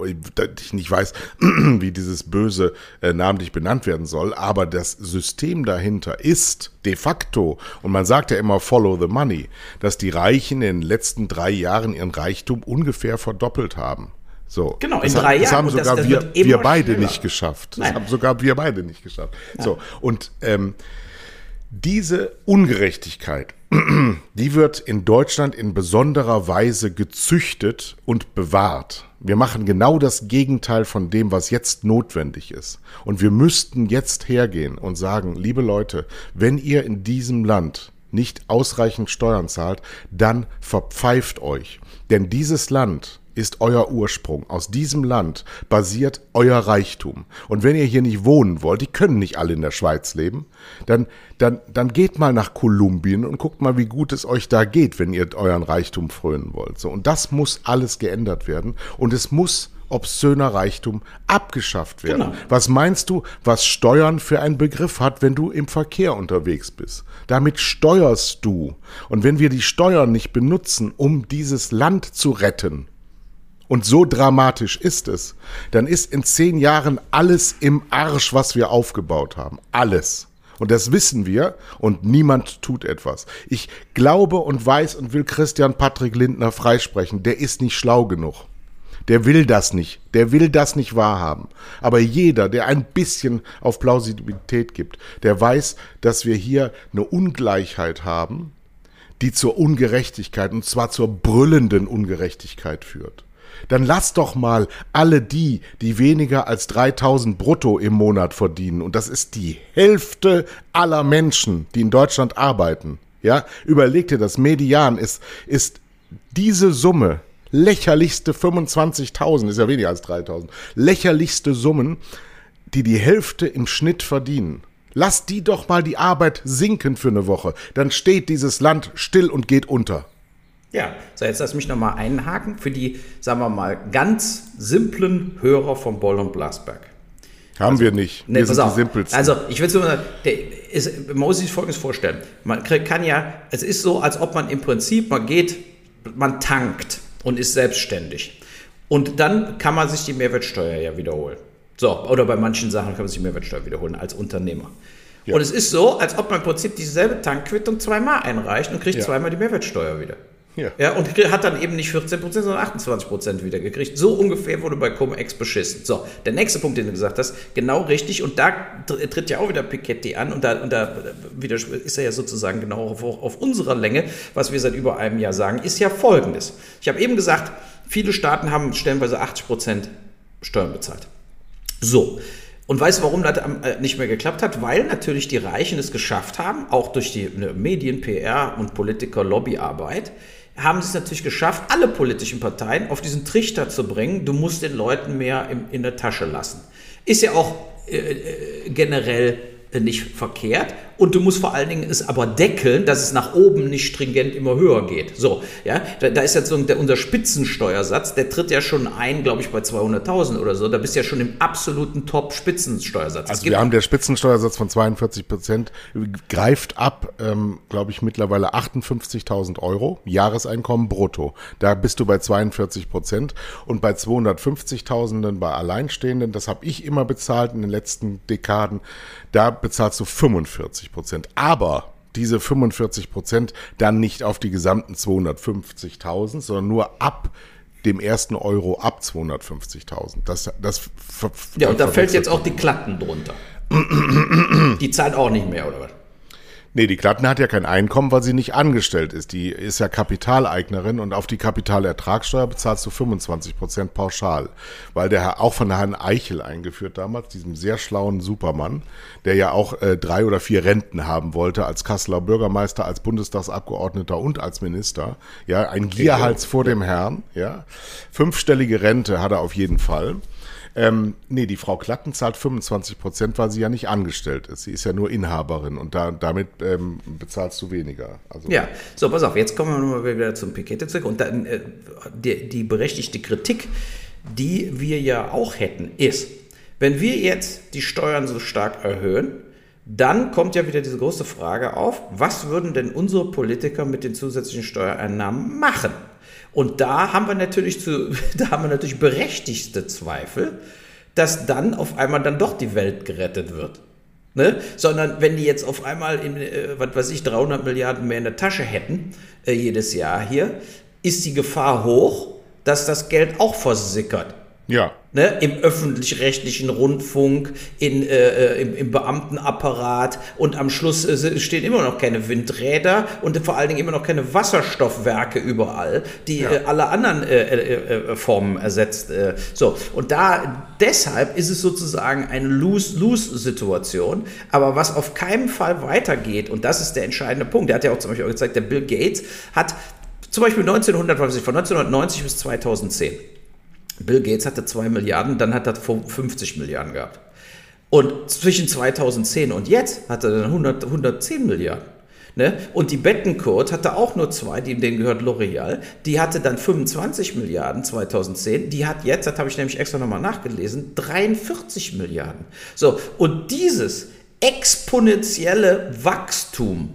ich nicht weiß, wie dieses Böse äh, namentlich benannt werden soll. Aber das System dahinter ist de facto, und man sagt ja immer Follow the Money, dass die Reichen in den letzten drei Jahren ihren Reichtum ungefähr verdoppelt haben. So. Genau, in drei Jahren. Das haben sogar das, das wir, wir beide schneller. nicht geschafft. Das haben sogar wir beide nicht geschafft. So. Und ähm, diese Ungerechtigkeit, die wird in Deutschland in besonderer Weise gezüchtet und bewahrt. Wir machen genau das Gegenteil von dem, was jetzt notwendig ist. Und wir müssten jetzt hergehen und sagen, liebe Leute, wenn ihr in diesem Land nicht ausreichend Steuern zahlt, dann verpfeift euch. Denn dieses Land ist euer Ursprung. Aus diesem Land basiert euer Reichtum. Und wenn ihr hier nicht wohnen wollt, die können nicht alle in der Schweiz leben, dann, dann, dann geht mal nach Kolumbien und guckt mal, wie gut es euch da geht, wenn ihr euren Reichtum frönen wollt. So, und das muss alles geändert werden. Und es muss obszöner Reichtum abgeschafft werden. Genau. Was meinst du, was Steuern für einen Begriff hat, wenn du im Verkehr unterwegs bist? Damit steuerst du. Und wenn wir die Steuern nicht benutzen, um dieses Land zu retten, und so dramatisch ist es, dann ist in zehn Jahren alles im Arsch, was wir aufgebaut haben. Alles. Und das wissen wir und niemand tut etwas. Ich glaube und weiß und will Christian Patrick Lindner freisprechen. Der ist nicht schlau genug. Der will das nicht. Der will das nicht wahrhaben. Aber jeder, der ein bisschen auf Plausibilität gibt, der weiß, dass wir hier eine Ungleichheit haben, die zur Ungerechtigkeit, und zwar zur brüllenden Ungerechtigkeit führt. Dann lass doch mal alle die, die weniger als 3000 brutto im Monat verdienen, und das ist die Hälfte aller Menschen, die in Deutschland arbeiten. Ja, überleg dir, das Median ist, ist diese Summe, lächerlichste 25.000, ist ja weniger als 3.000, lächerlichste Summen, die die Hälfte im Schnitt verdienen. Lass die doch mal die Arbeit sinken für eine Woche. Dann steht dieses Land still und geht unter. Ja, so jetzt lass mich nochmal einhaken für die, sagen wir mal, ganz simplen Hörer von Boll und Blasberg. Haben also, wir nicht. Nee, wir sind auf. die simpelsten. Also, ich will so mal, man muss sich Folgendes vorstellen. Man kann ja, es ist so, als ob man im Prinzip, man geht, man tankt und ist selbstständig. Und dann kann man sich die Mehrwertsteuer ja wiederholen. So, oder bei manchen Sachen kann man sich die Mehrwertsteuer wiederholen als Unternehmer. Ja. Und es ist so, als ob man im Prinzip dieselbe Tankquittung zweimal einreicht und kriegt ja. zweimal die Mehrwertsteuer wieder. Ja. ja. Und hat dann eben nicht 14%, sondern 28% wieder gekriegt. So ungefähr wurde bei Cum-Ex beschissen. So, der nächste Punkt, den du gesagt hast, genau richtig. Und da tritt ja auch wieder Piketty an. Und da, und da wieder ist er ja sozusagen genau auf, auf unserer Länge. Was wir seit über einem Jahr sagen, ist ja folgendes. Ich habe eben gesagt, viele Staaten haben stellenweise 80% Steuern bezahlt. So, und weißt du, warum das äh, nicht mehr geklappt hat? Weil natürlich die Reichen es geschafft haben, auch durch die ne, Medien, PR und Politiker-Lobbyarbeit, haben sie es natürlich geschafft, alle politischen Parteien auf diesen Trichter zu bringen, du musst den Leuten mehr in, in der Tasche lassen. Ist ja auch äh, äh generell nicht verkehrt und du musst vor allen Dingen es aber deckeln, dass es nach oben nicht stringent immer höher geht. So, ja, da, da ist jetzt so der, unser Spitzensteuersatz, der tritt ja schon ein, glaube ich, bei 200.000 oder so. Da bist du ja schon im absoluten Top-Spitzensteuersatz. Also wir haben der Spitzensteuersatz von 42 Prozent, greift ab, ähm, glaube ich, mittlerweile 58.000 Euro Jahreseinkommen brutto. Da bist du bei 42 Prozent und bei 250.000 bei Alleinstehenden, das habe ich immer bezahlt in den letzten Dekaden, da bezahlst du 45 Prozent. Aber diese 45 Prozent dann nicht auf die gesamten 250.000, sondern nur ab dem ersten Euro ab 250.000. Das, das ja, und da fällt jetzt auch die Klatten drunter. die zahlt auch nicht mehr, oder was? Nee, die Klatten hat ja kein Einkommen, weil sie nicht angestellt ist. Die ist ja Kapitaleignerin und auf die Kapitalertragssteuer bezahlst du 25 Prozent pauschal. Weil der Herr, auch von Herrn Eichel eingeführt damals, diesem sehr schlauen Supermann, der ja auch äh, drei oder vier Renten haben wollte als Kasseler Bürgermeister, als Bundestagsabgeordneter und als Minister. Ja, ein Gierhals vor dem Herrn, ja. Fünfstellige Rente hat er auf jeden Fall. Ähm, nee, die Frau Klatten zahlt 25 Prozent, weil sie ja nicht angestellt ist. Sie ist ja nur Inhaberin und da, damit ähm, bezahlst du weniger. Also ja, so, pass auf, jetzt kommen wir nochmal wieder zum Pikette zurück. Und dann äh, die, die berechtigte Kritik, die wir ja auch hätten, ist, wenn wir jetzt die Steuern so stark erhöhen, dann kommt ja wieder diese große Frage auf, was würden denn unsere Politiker mit den zusätzlichen Steuereinnahmen machen? Und da haben wir natürlich zu, da haben wir natürlich berechtigte Zweifel, dass dann auf einmal dann doch die Welt gerettet wird. Ne? Sondern wenn die jetzt auf einmal, in, äh, was weiß ich, 300 Milliarden mehr in der Tasche hätten, äh, jedes Jahr hier, ist die Gefahr hoch, dass das Geld auch versickert. Ja. Ne, Im öffentlich-rechtlichen Rundfunk, in, äh, äh, im, im, Beamtenapparat und am Schluss äh, stehen immer noch keine Windräder und vor allen Dingen immer noch keine Wasserstoffwerke überall, die ja. äh, alle anderen äh, äh, Formen ersetzt. so, und da deshalb ist es sozusagen eine Lose-Lose-Situation. Aber was auf keinen Fall weitergeht, und das ist der entscheidende Punkt, der hat ja auch zum Beispiel auch gezeigt, der Bill Gates hat zum Beispiel 1900, von 1990 bis 2010 Bill Gates hatte 2 Milliarden, dann hat er 50 Milliarden gehabt. Und zwischen 2010 und jetzt hat er dann 100, 110 Milliarden. Ne? Und die Bettencourt hatte auch nur zwei, die, denen gehört L'Oreal. Die hatte dann 25 Milliarden 2010. Die hat jetzt, das habe ich nämlich extra nochmal nachgelesen, 43 Milliarden. So, und dieses exponentielle Wachstum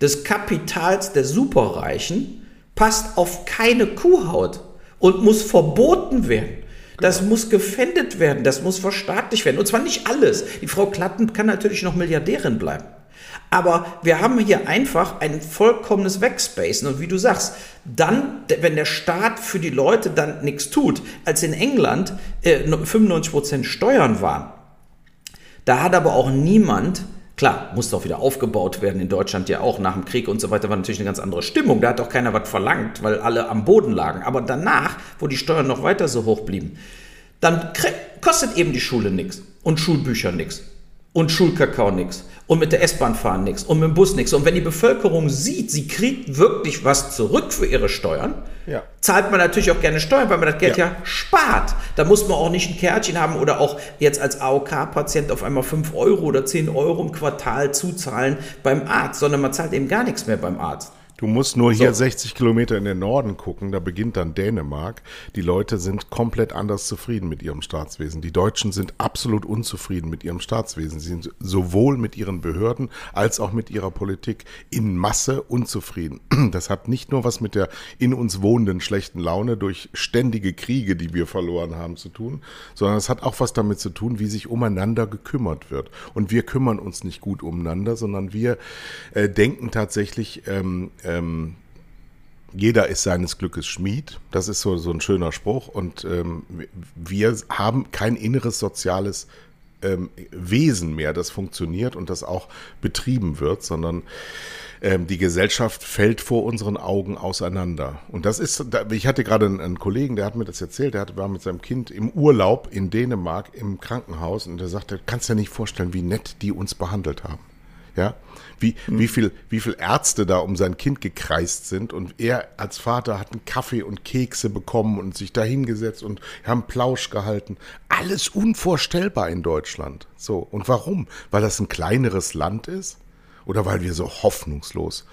des Kapitals der Superreichen passt auf keine Kuhhaut und muss verboten werden. Das genau. muss gefändet werden, das muss verstaatlicht werden. Und zwar nicht alles. Die Frau Klatten kann natürlich noch Milliardärin bleiben. Aber wir haben hier einfach ein vollkommenes Wegspacen. Und wie du sagst, dann, wenn der Staat für die Leute dann nichts tut, als in England äh, 95% Steuern waren, da hat aber auch niemand Klar, musste auch wieder aufgebaut werden, in Deutschland ja auch, nach dem Krieg und so weiter, war natürlich eine ganz andere Stimmung. Da hat auch keiner was verlangt, weil alle am Boden lagen. Aber danach, wo die Steuern noch weiter so hoch blieben, dann kostet eben die Schule nichts und Schulbücher nichts und Schulkakao nichts und mit der S-Bahn fahren nichts und mit dem Bus nichts. Und wenn die Bevölkerung sieht, sie kriegt wirklich was zurück für ihre Steuern, ja. zahlt man natürlich auch gerne Steuern, weil man das Geld ja. ja spart. Da muss man auch nicht ein Kärtchen haben oder auch jetzt als AOK-Patient auf einmal 5 Euro oder 10 Euro im Quartal zuzahlen beim Arzt, sondern man zahlt eben gar nichts mehr beim Arzt. Du musst nur hier so. 60 Kilometer in den Norden gucken, da beginnt dann Dänemark. Die Leute sind komplett anders zufrieden mit ihrem Staatswesen. Die Deutschen sind absolut unzufrieden mit ihrem Staatswesen. Sie sind sowohl mit ihren Behörden als auch mit ihrer Politik in Masse unzufrieden. Das hat nicht nur was mit der in uns wohnenden schlechten Laune durch ständige Kriege, die wir verloren haben, zu tun, sondern es hat auch was damit zu tun, wie sich umeinander gekümmert wird. Und wir kümmern uns nicht gut umeinander, sondern wir äh, denken tatsächlich, ähm, ähm, jeder ist seines Glückes Schmied. Das ist so, so ein schöner Spruch. Und ähm, wir haben kein inneres soziales ähm, Wesen mehr, das funktioniert und das auch betrieben wird, sondern ähm, die Gesellschaft fällt vor unseren Augen auseinander. Und das ist, ich hatte gerade einen, einen Kollegen, der hat mir das erzählt, der hat, war mit seinem Kind im Urlaub in Dänemark im Krankenhaus und der sagte, kannst dir nicht vorstellen, wie nett die uns behandelt haben. Ja, wie, mhm. wie, viel, wie viel Ärzte da um sein Kind gekreist sind und er als Vater hat einen Kaffee und Kekse bekommen und sich da hingesetzt und haben Plausch gehalten. Alles unvorstellbar in Deutschland. So. Und warum? Weil das ein kleineres Land ist? Oder weil wir so hoffnungslos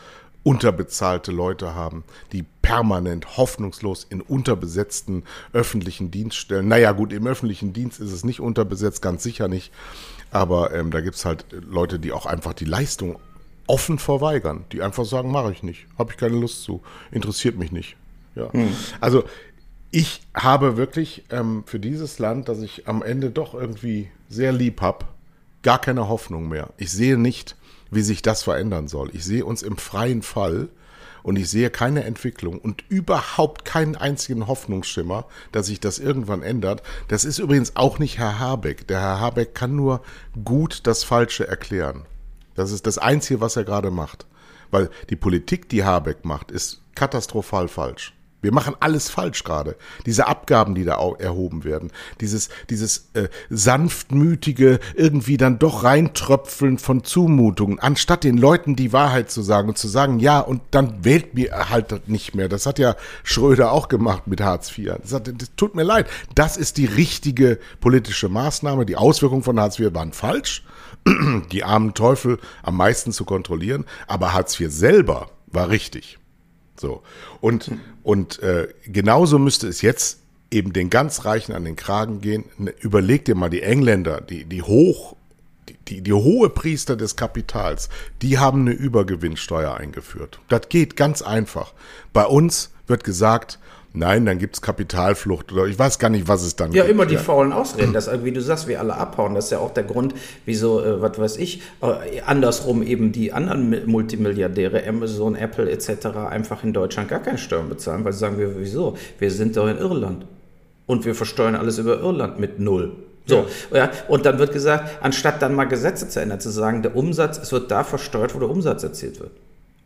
unterbezahlte Leute haben, die permanent hoffnungslos in unterbesetzten öffentlichen Dienststellen. Naja, gut, im öffentlichen Dienst ist es nicht unterbesetzt, ganz sicher nicht. Aber ähm, da gibt es halt Leute, die auch einfach die Leistung offen verweigern, die einfach sagen, mache ich nicht, habe ich keine Lust zu, interessiert mich nicht. Ja. Hm. Also ich habe wirklich ähm, für dieses Land, das ich am Ende doch irgendwie sehr lieb habe, gar keine Hoffnung mehr. Ich sehe nicht, wie sich das verändern soll. Ich sehe uns im freien Fall und ich sehe keine Entwicklung und überhaupt keinen einzigen Hoffnungsschimmer, dass sich das irgendwann ändert. Das ist übrigens auch nicht Herr Habeck. Der Herr Habeck kann nur gut das Falsche erklären. Das ist das Einzige, was er gerade macht. Weil die Politik, die Habeck macht, ist katastrophal falsch. Wir machen alles falsch gerade. Diese Abgaben, die da erhoben werden, dieses, dieses äh, sanftmütige, irgendwie dann doch reintröpfeln von Zumutungen, anstatt den Leuten die Wahrheit zu sagen und zu sagen, ja, und dann wählt mir halt nicht mehr. Das hat ja Schröder auch gemacht mit Hartz IV. Das, hat, das tut mir leid. Das ist die richtige politische Maßnahme. Die Auswirkungen von Hartz IV waren falsch. Die armen Teufel am meisten zu kontrollieren. Aber Hartz IV selber war richtig. So. Und, und äh, genauso müsste es jetzt eben den ganz Reichen an den Kragen gehen. Ne, überleg dir mal die Engländer, die, die hoch, die, die, die hohe Priester des Kapitals, die haben eine Übergewinnsteuer eingeführt. Das geht ganz einfach. Bei uns wird gesagt, Nein, dann gibt es Kapitalflucht oder ich weiß gar nicht, was es dann ja, gibt. immer die ja. faulen Ausreden, dass wie du sagst, wir alle abhauen. Das ist ja auch der Grund, wieso, äh, was weiß ich, äh, andersrum eben die anderen Multimilliardäre, Amazon, Apple etc. einfach in Deutschland gar keine Steuern bezahlen, weil sie sagen, wir, wieso? Wir sind doch in Irland. Und wir versteuern alles über Irland mit null. So, ja. ja. Und dann wird gesagt, anstatt dann mal Gesetze zu ändern, zu sagen, der Umsatz, es wird da versteuert, wo der Umsatz erzielt wird.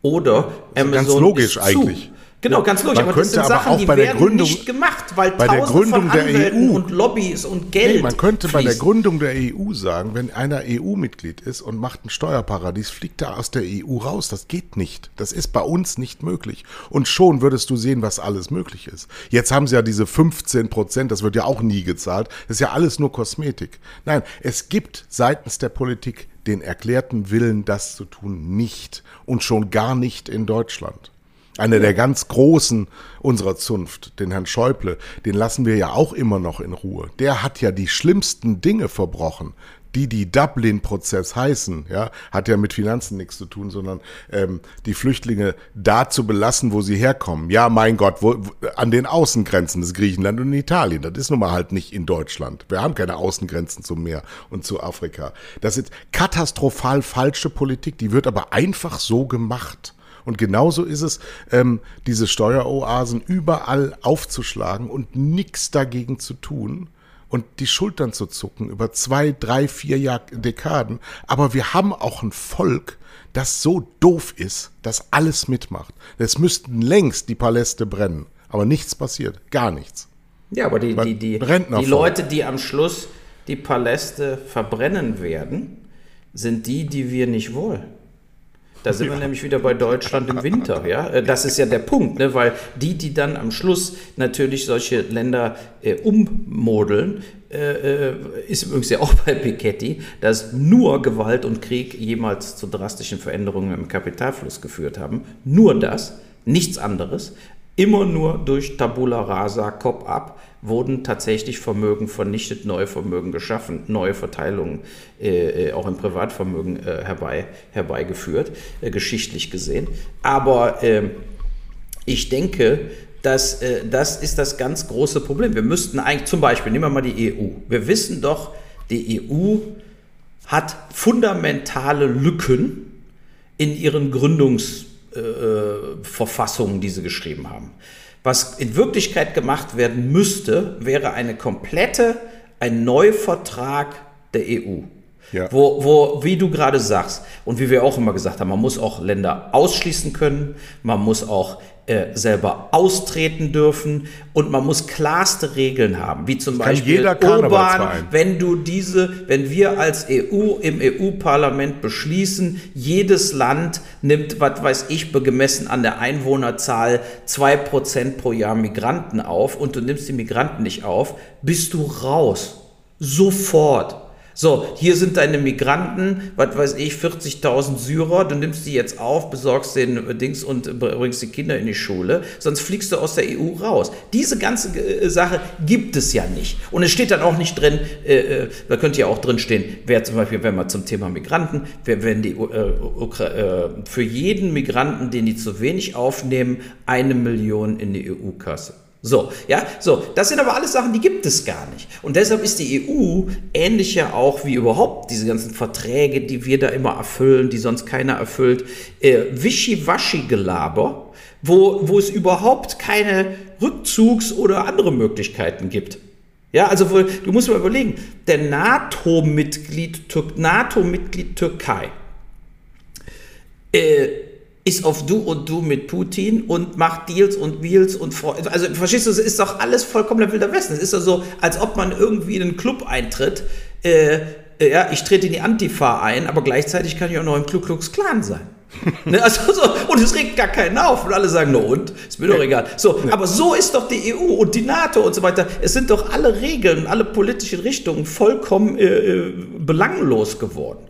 Oder Amazon ganz logisch ist zu. eigentlich. Genau, ganz logisch. Man aber das sind Sachen, die werden Gründung, nicht gemacht, weil bei der Gründung der EU und Lobbys und Geld. Nee, man könnte fließt. bei der Gründung der EU sagen, wenn einer EU-Mitglied ist und macht ein Steuerparadies, fliegt er aus der EU raus. Das geht nicht. Das ist bei uns nicht möglich. Und schon würdest du sehen, was alles möglich ist. Jetzt haben sie ja diese 15 Prozent, das wird ja auch nie gezahlt. Das ist ja alles nur Kosmetik. Nein, es gibt seitens der Politik den erklärten Willen, das zu tun, nicht. Und schon gar nicht in Deutschland. Einer der ganz Großen unserer Zunft, den Herrn Schäuble, den lassen wir ja auch immer noch in Ruhe. Der hat ja die schlimmsten Dinge verbrochen, die die Dublin-Prozess heißen, ja, hat ja mit Finanzen nichts zu tun, sondern ähm, die Flüchtlinge da zu belassen, wo sie herkommen. Ja, mein Gott, wo, an den Außengrenzen des Griechenland und Italien. Das ist nun mal halt nicht in Deutschland. Wir haben keine Außengrenzen zum Meer und zu Afrika. Das ist katastrophal falsche Politik, die wird aber einfach so gemacht. Und genauso ist es, ähm, diese Steueroasen überall aufzuschlagen und nichts dagegen zu tun. und die Schultern zu zucken über zwei, drei, vier Jahr Dekaden. Aber wir haben auch ein Volk, das so doof ist, dass alles mitmacht. Es müssten längst die Paläste brennen. Aber nichts passiert. Gar nichts. Ja, aber die, die, die, die Leute, die am Schluss die Paläste verbrennen werden, sind die, die wir nicht wollen. Da sind wir nämlich wieder bei Deutschland im Winter, ja. Äh, das ist ja der Punkt, ne? weil die, die dann am Schluss natürlich solche Länder äh, ummodeln, äh, äh, ist übrigens ja auch bei Piketty, dass nur Gewalt und Krieg jemals zu drastischen Veränderungen im Kapitalfluss geführt haben. Nur das, nichts anderes. Immer nur durch Tabula Rasa, Cop ab wurden tatsächlich Vermögen vernichtet, neue Vermögen geschaffen, neue Verteilungen äh, äh, auch im Privatvermögen äh, herbei, herbeigeführt, äh, geschichtlich gesehen. Aber ähm, ich denke, dass, äh, das ist das ganz große Problem. Wir müssten eigentlich zum Beispiel, nehmen wir mal die EU. Wir wissen doch, die EU hat fundamentale Lücken in ihren Gründungsverfassungen, die sie geschrieben haben. Was in Wirklichkeit gemacht werden müsste, wäre eine komplette, ein Neuvertrag der EU. Ja. Wo, wo, wie du gerade sagst und wie wir auch immer gesagt haben, man muss auch Länder ausschließen können, man muss auch äh, selber austreten dürfen und man muss klarste Regeln haben, wie zum Beispiel jeder Urban, wenn du diese, wenn wir als EU im EU-Parlament beschließen, jedes Land nimmt, was weiß ich, gemessen an der Einwohnerzahl zwei Prozent pro Jahr Migranten auf und du nimmst die Migranten nicht auf, bist du raus. Sofort. So, hier sind deine Migranten, was weiß ich, 40.000 Syrer, du nimmst die jetzt auf, besorgst den Dings und bringst die Kinder in die Schule, sonst fliegst du aus der EU raus. Diese ganze äh, Sache gibt es ja nicht. Und es steht dann auch nicht drin, äh, äh, da könnte ja auch drin stehen, wer zum Beispiel, wenn man zum Thema Migranten, wer, wenn die äh, äh, für jeden Migranten, den die zu wenig aufnehmen, eine Million in die EU-Kasse. So, ja, so, das sind aber alles Sachen, die gibt es gar nicht. Und deshalb ist die EU ähnlich ja auch wie überhaupt diese ganzen Verträge, die wir da immer erfüllen, die sonst keiner erfüllt, äh, Wischiwaschi-Gelaber, wo, wo es überhaupt keine Rückzugs- oder andere Möglichkeiten gibt. Ja, also du musst mal überlegen, der NATO-Mitglied NATO Türkei äh, ist auf du und du mit Putin und macht Deals und Wheels und also verstehst du, es ist doch alles vollkommener wilder Westen. Es ist doch so, als ob man irgendwie in einen Club eintritt. Äh, äh, ja, ich trete in die Antifa ein, aber gleichzeitig kann ich auch noch im Ku Klux Klan sein. ne, also so, und es regt gar keinen auf und alle sagen, no und, ist mir doch egal. So, aber so ist doch die EU und die NATO und so weiter. Es sind doch alle Regeln, alle politischen Richtungen vollkommen äh, äh belanglos geworden.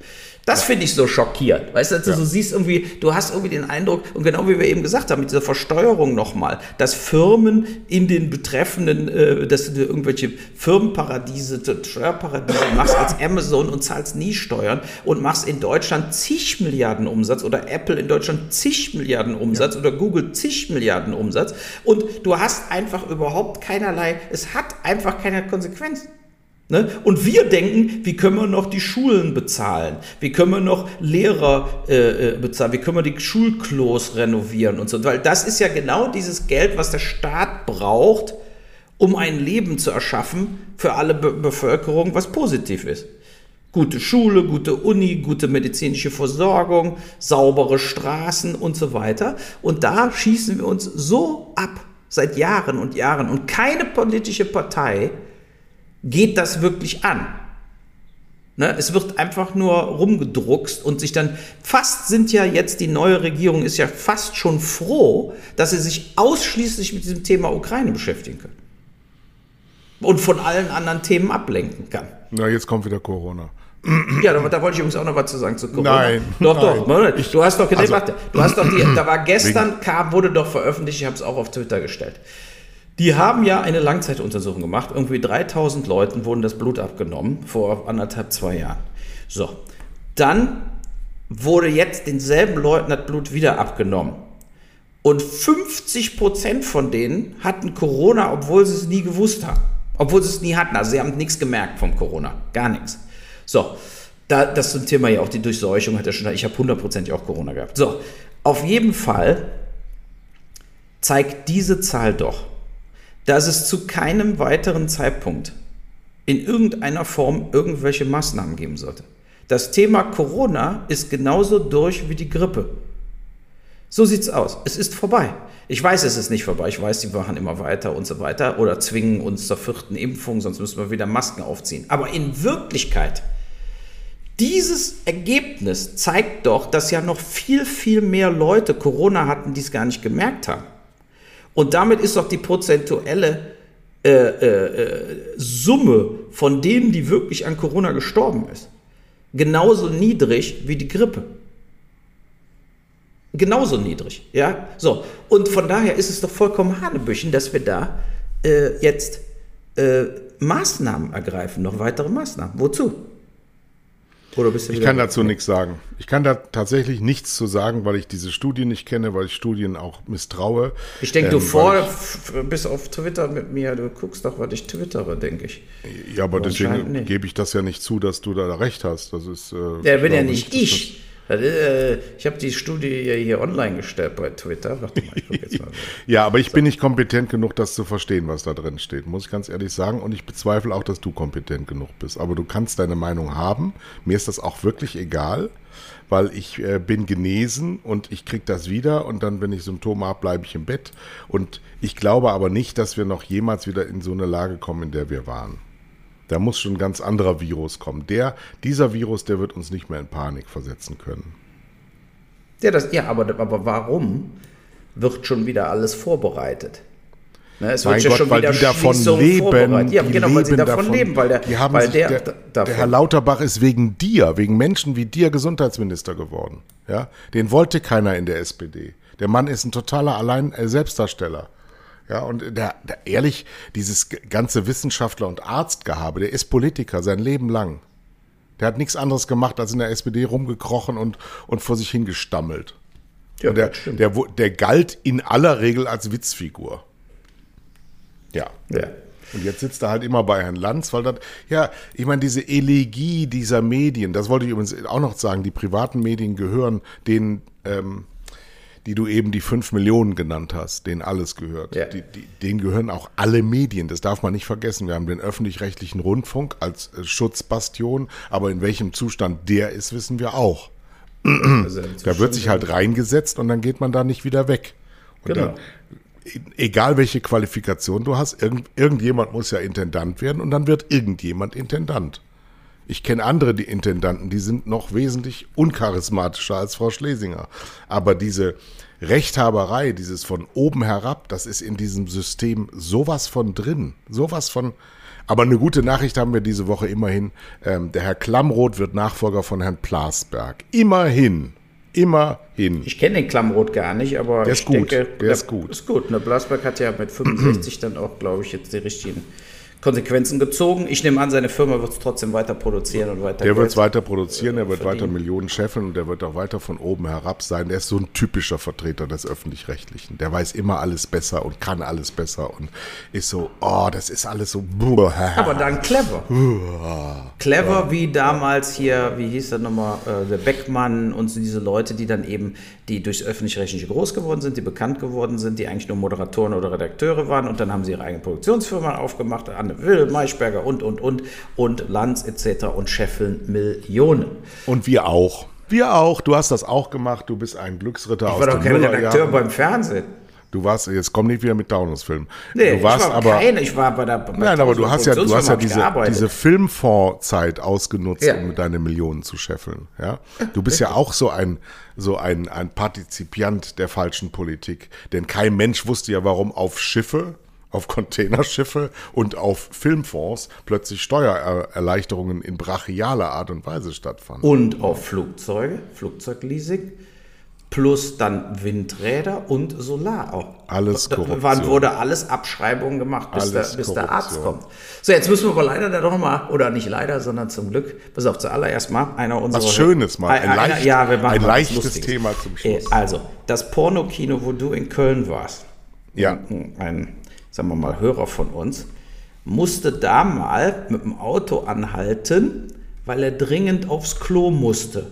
Das finde ich so schockierend. Weißt du, also ja. du siehst irgendwie, du hast irgendwie den Eindruck, und genau wie wir eben gesagt haben, mit dieser Versteuerung nochmal, dass Firmen in den betreffenden, äh, dass du irgendwelche Firmenparadiese, Steuerparadiese machst als Amazon und zahlst nie Steuern und machst in Deutschland zig Milliarden Umsatz oder Apple in Deutschland zig Milliarden Umsatz ja. oder Google zig Milliarden Umsatz und du hast einfach überhaupt keinerlei, es hat einfach keine Konsequenzen. Ne? Und wir denken, wie können wir noch die Schulen bezahlen? Wie können wir noch Lehrer äh, äh, bezahlen? Wie können wir die Schulklos renovieren und so? Weil das ist ja genau dieses Geld, was der Staat braucht, um ein Leben zu erschaffen für alle Be Bevölkerung, was positiv ist. Gute Schule, gute Uni, gute medizinische Versorgung, saubere Straßen und so weiter. Und da schießen wir uns so ab seit Jahren und Jahren. Und keine politische Partei geht das wirklich an. Ne, es wird einfach nur rumgedruckst und sich dann, fast sind ja jetzt, die neue Regierung ist ja fast schon froh, dass sie sich ausschließlich mit diesem Thema Ukraine beschäftigen kann. Und von allen anderen Themen ablenken kann. Na, jetzt kommt wieder Corona. Ja, da, da, wollte ich übrigens auch noch was zu sagen zu Corona. Nein. Doch, nein. doch. Moment. Du hast doch, also, warte, du hast doch die, da war gestern, kam, wurde doch veröffentlicht, ich habe es auch auf Twitter gestellt. Die haben ja eine Langzeituntersuchung gemacht. Irgendwie 3000 Leuten wurden das Blut abgenommen vor anderthalb, zwei Jahren. So. Dann wurde jetzt denselben Leuten das Blut wieder abgenommen. Und 50 Prozent von denen hatten Corona, obwohl sie es nie gewusst haben. Obwohl sie es nie hatten. Also sie haben nichts gemerkt vom Corona. Gar nichts. So. Da, das zum Thema ja auch die Durchseuchung hat er schon, ich habe hundertprozentig auch Corona gehabt. So, auf jeden Fall zeigt diese Zahl doch, dass es zu keinem weiteren Zeitpunkt in irgendeiner Form irgendwelche Maßnahmen geben sollte. Das Thema Corona ist genauso durch wie die Grippe. So sieht's aus. Es ist vorbei. Ich weiß, es ist nicht vorbei. Ich weiß, die machen immer weiter und so weiter oder zwingen uns zur vierten Impfung, sonst müssen wir wieder Masken aufziehen. Aber in Wirklichkeit, dieses Ergebnis zeigt doch, dass ja noch viel, viel mehr Leute Corona hatten, die es gar nicht gemerkt haben. Und damit ist doch die prozentuelle äh, äh, Summe von denen, die wirklich an Corona gestorben ist, genauso niedrig wie die Grippe. Genauso niedrig, ja. So und von daher ist es doch vollkommen Hanebüchen, dass wir da äh, jetzt äh, Maßnahmen ergreifen, noch weitere Maßnahmen. Wozu? Oder bist du ich kann dazu nichts sagen. Ich kann da tatsächlich nichts zu sagen, weil ich diese Studien nicht kenne, weil ich Studien auch misstraue. Ich denke, ähm, du vor, bist auf Twitter mit mir, du guckst doch, was ich twittere, denke ich. Ja, aber deswegen gebe ich das ja nicht zu, dass du da recht hast. Das ist. Äh, ja, bin ja nicht ich. Äh, ich habe die Studie hier online gestellt bei Twitter. Warte mal, ich jetzt mal. ja, aber ich bin nicht kompetent genug, das zu verstehen, was da drin steht, muss ich ganz ehrlich sagen. Und ich bezweifle auch, dass du kompetent genug bist. Aber du kannst deine Meinung haben. Mir ist das auch wirklich egal, weil ich äh, bin genesen und ich kriege das wieder. Und dann, wenn ich Symptome habe, bleibe ich im Bett. Und ich glaube aber nicht, dass wir noch jemals wieder in so eine Lage kommen, in der wir waren. Da muss schon ein ganz anderer Virus kommen. Der, dieser Virus, der wird uns nicht mehr in Panik versetzen können. Ja, das, ja aber, aber warum wird schon wieder alles vorbereitet? Ne, es mein wird Gott, ja schon weil wieder die davon leben. Ja, genau, weil sie davon, davon, leben, weil der, die haben weil der, der, der, Herr Lauterbach ist wegen dir, wegen Menschen wie dir Gesundheitsminister geworden. Ja, den wollte keiner in der SPD. Der Mann ist ein totaler Allein äh. Ja, und der, der, ehrlich, dieses ganze Wissenschaftler- und Arztgehabe, der ist Politiker sein Leben lang. Der hat nichts anderes gemacht, als in der SPD rumgekrochen und, und vor sich hingestammelt. Ja, und der, der, der galt in aller Regel als Witzfigur. Ja. ja. Und jetzt sitzt er halt immer bei Herrn Lanz, weil das, ja, ich meine, diese Elegie dieser Medien, das wollte ich übrigens auch noch sagen, die privaten Medien gehören den ähm, die du eben die fünf Millionen genannt hast, denen alles gehört. Ja. Die, die, denen gehören auch alle Medien, das darf man nicht vergessen. Wir haben den öffentlich-rechtlichen Rundfunk als äh, Schutzbastion, aber in welchem Zustand der ist, wissen wir auch. Also da wird sich halt reingesetzt und dann geht man da nicht wieder weg. Und genau. Dann, egal welche Qualifikation du hast, irgend, irgendjemand muss ja Intendant werden und dann wird irgendjemand Intendant. Ich kenne andere die Intendanten, die sind noch wesentlich uncharismatischer als Frau Schlesinger. Aber diese Rechthaberei, dieses von oben herab, das ist in diesem System sowas von drin, sowas von. Aber eine gute Nachricht haben wir diese Woche immerhin. Ähm, der Herr Klammroth wird Nachfolger von Herrn Plasberg. Immerhin. Immerhin. Ich kenne den Klammroth gar nicht, aber der ist gut. Denke, der, der ist gut. Ist gut. Ne, Plasberg hat ja mit 65 dann auch, glaube ich, jetzt die richtigen Konsequenzen gezogen. Ich nehme an, seine Firma wird es trotzdem weiter produzieren und weiter. Der wird es weiter produzieren, er wird weiter Millionen scheffeln und der wird auch weiter von oben herab sein. Der ist so ein typischer Vertreter des Öffentlich-Rechtlichen. Der weiß immer alles besser und kann alles besser und ist so, oh, das ist alles so. Aber dann clever. clever ja. wie damals hier, wie hieß der nochmal, äh, der Beckmann und so diese Leute, die dann eben, die durchs Öffentlich-Rechtliche groß geworden sind, die bekannt geworden sind, die eigentlich nur Moderatoren oder Redakteure waren und dann haben sie ihre eigene Produktionsfirma aufgemacht, Anne Will, Maischberger und, und, und, und Lanz etc. und scheffeln Millionen. Und wir auch. Wir auch. Du hast das auch gemacht. Du bist ein Glücksritter aus dem Ich war doch kein Redakteur beim Fernsehen. Du warst, jetzt komm nicht wieder mit Taunus-Film. Nee, du warst ich war aber, keine, ich war bei der bei Nein, aber du hast ja, du hast ja diese, diese Filmfonds-Zeit ausgenutzt, ja. um deine Millionen zu scheffeln. Ja? Du bist ja auch so ein, so ein, ein Partizipiant der falschen Politik. Denn kein Mensch wusste ja, warum auf Schiffe auf Containerschiffe und auf Filmfonds plötzlich Steuererleichterungen in brachialer Art und Weise stattfanden. Und auf Flugzeuge, Flugzeugleasing, plus dann Windräder und Solar auch. Alles Korruption. Wann wurde alles Abschreibungen gemacht, bis, der, bis der, Arzt kommt. So, jetzt müssen wir aber leider da doch mal, oder nicht leider, sondern zum Glück, pass auf, zuallererst mal einer unserer... Was Schönes mal, ein, leicht, ja, ein leichtes Thema zum Schluss. Also, das Pornokino, wo du in Köln warst. Ja. Ein, sagen wir mal, Hörer von uns, musste da mal mit dem Auto anhalten, weil er dringend aufs Klo musste.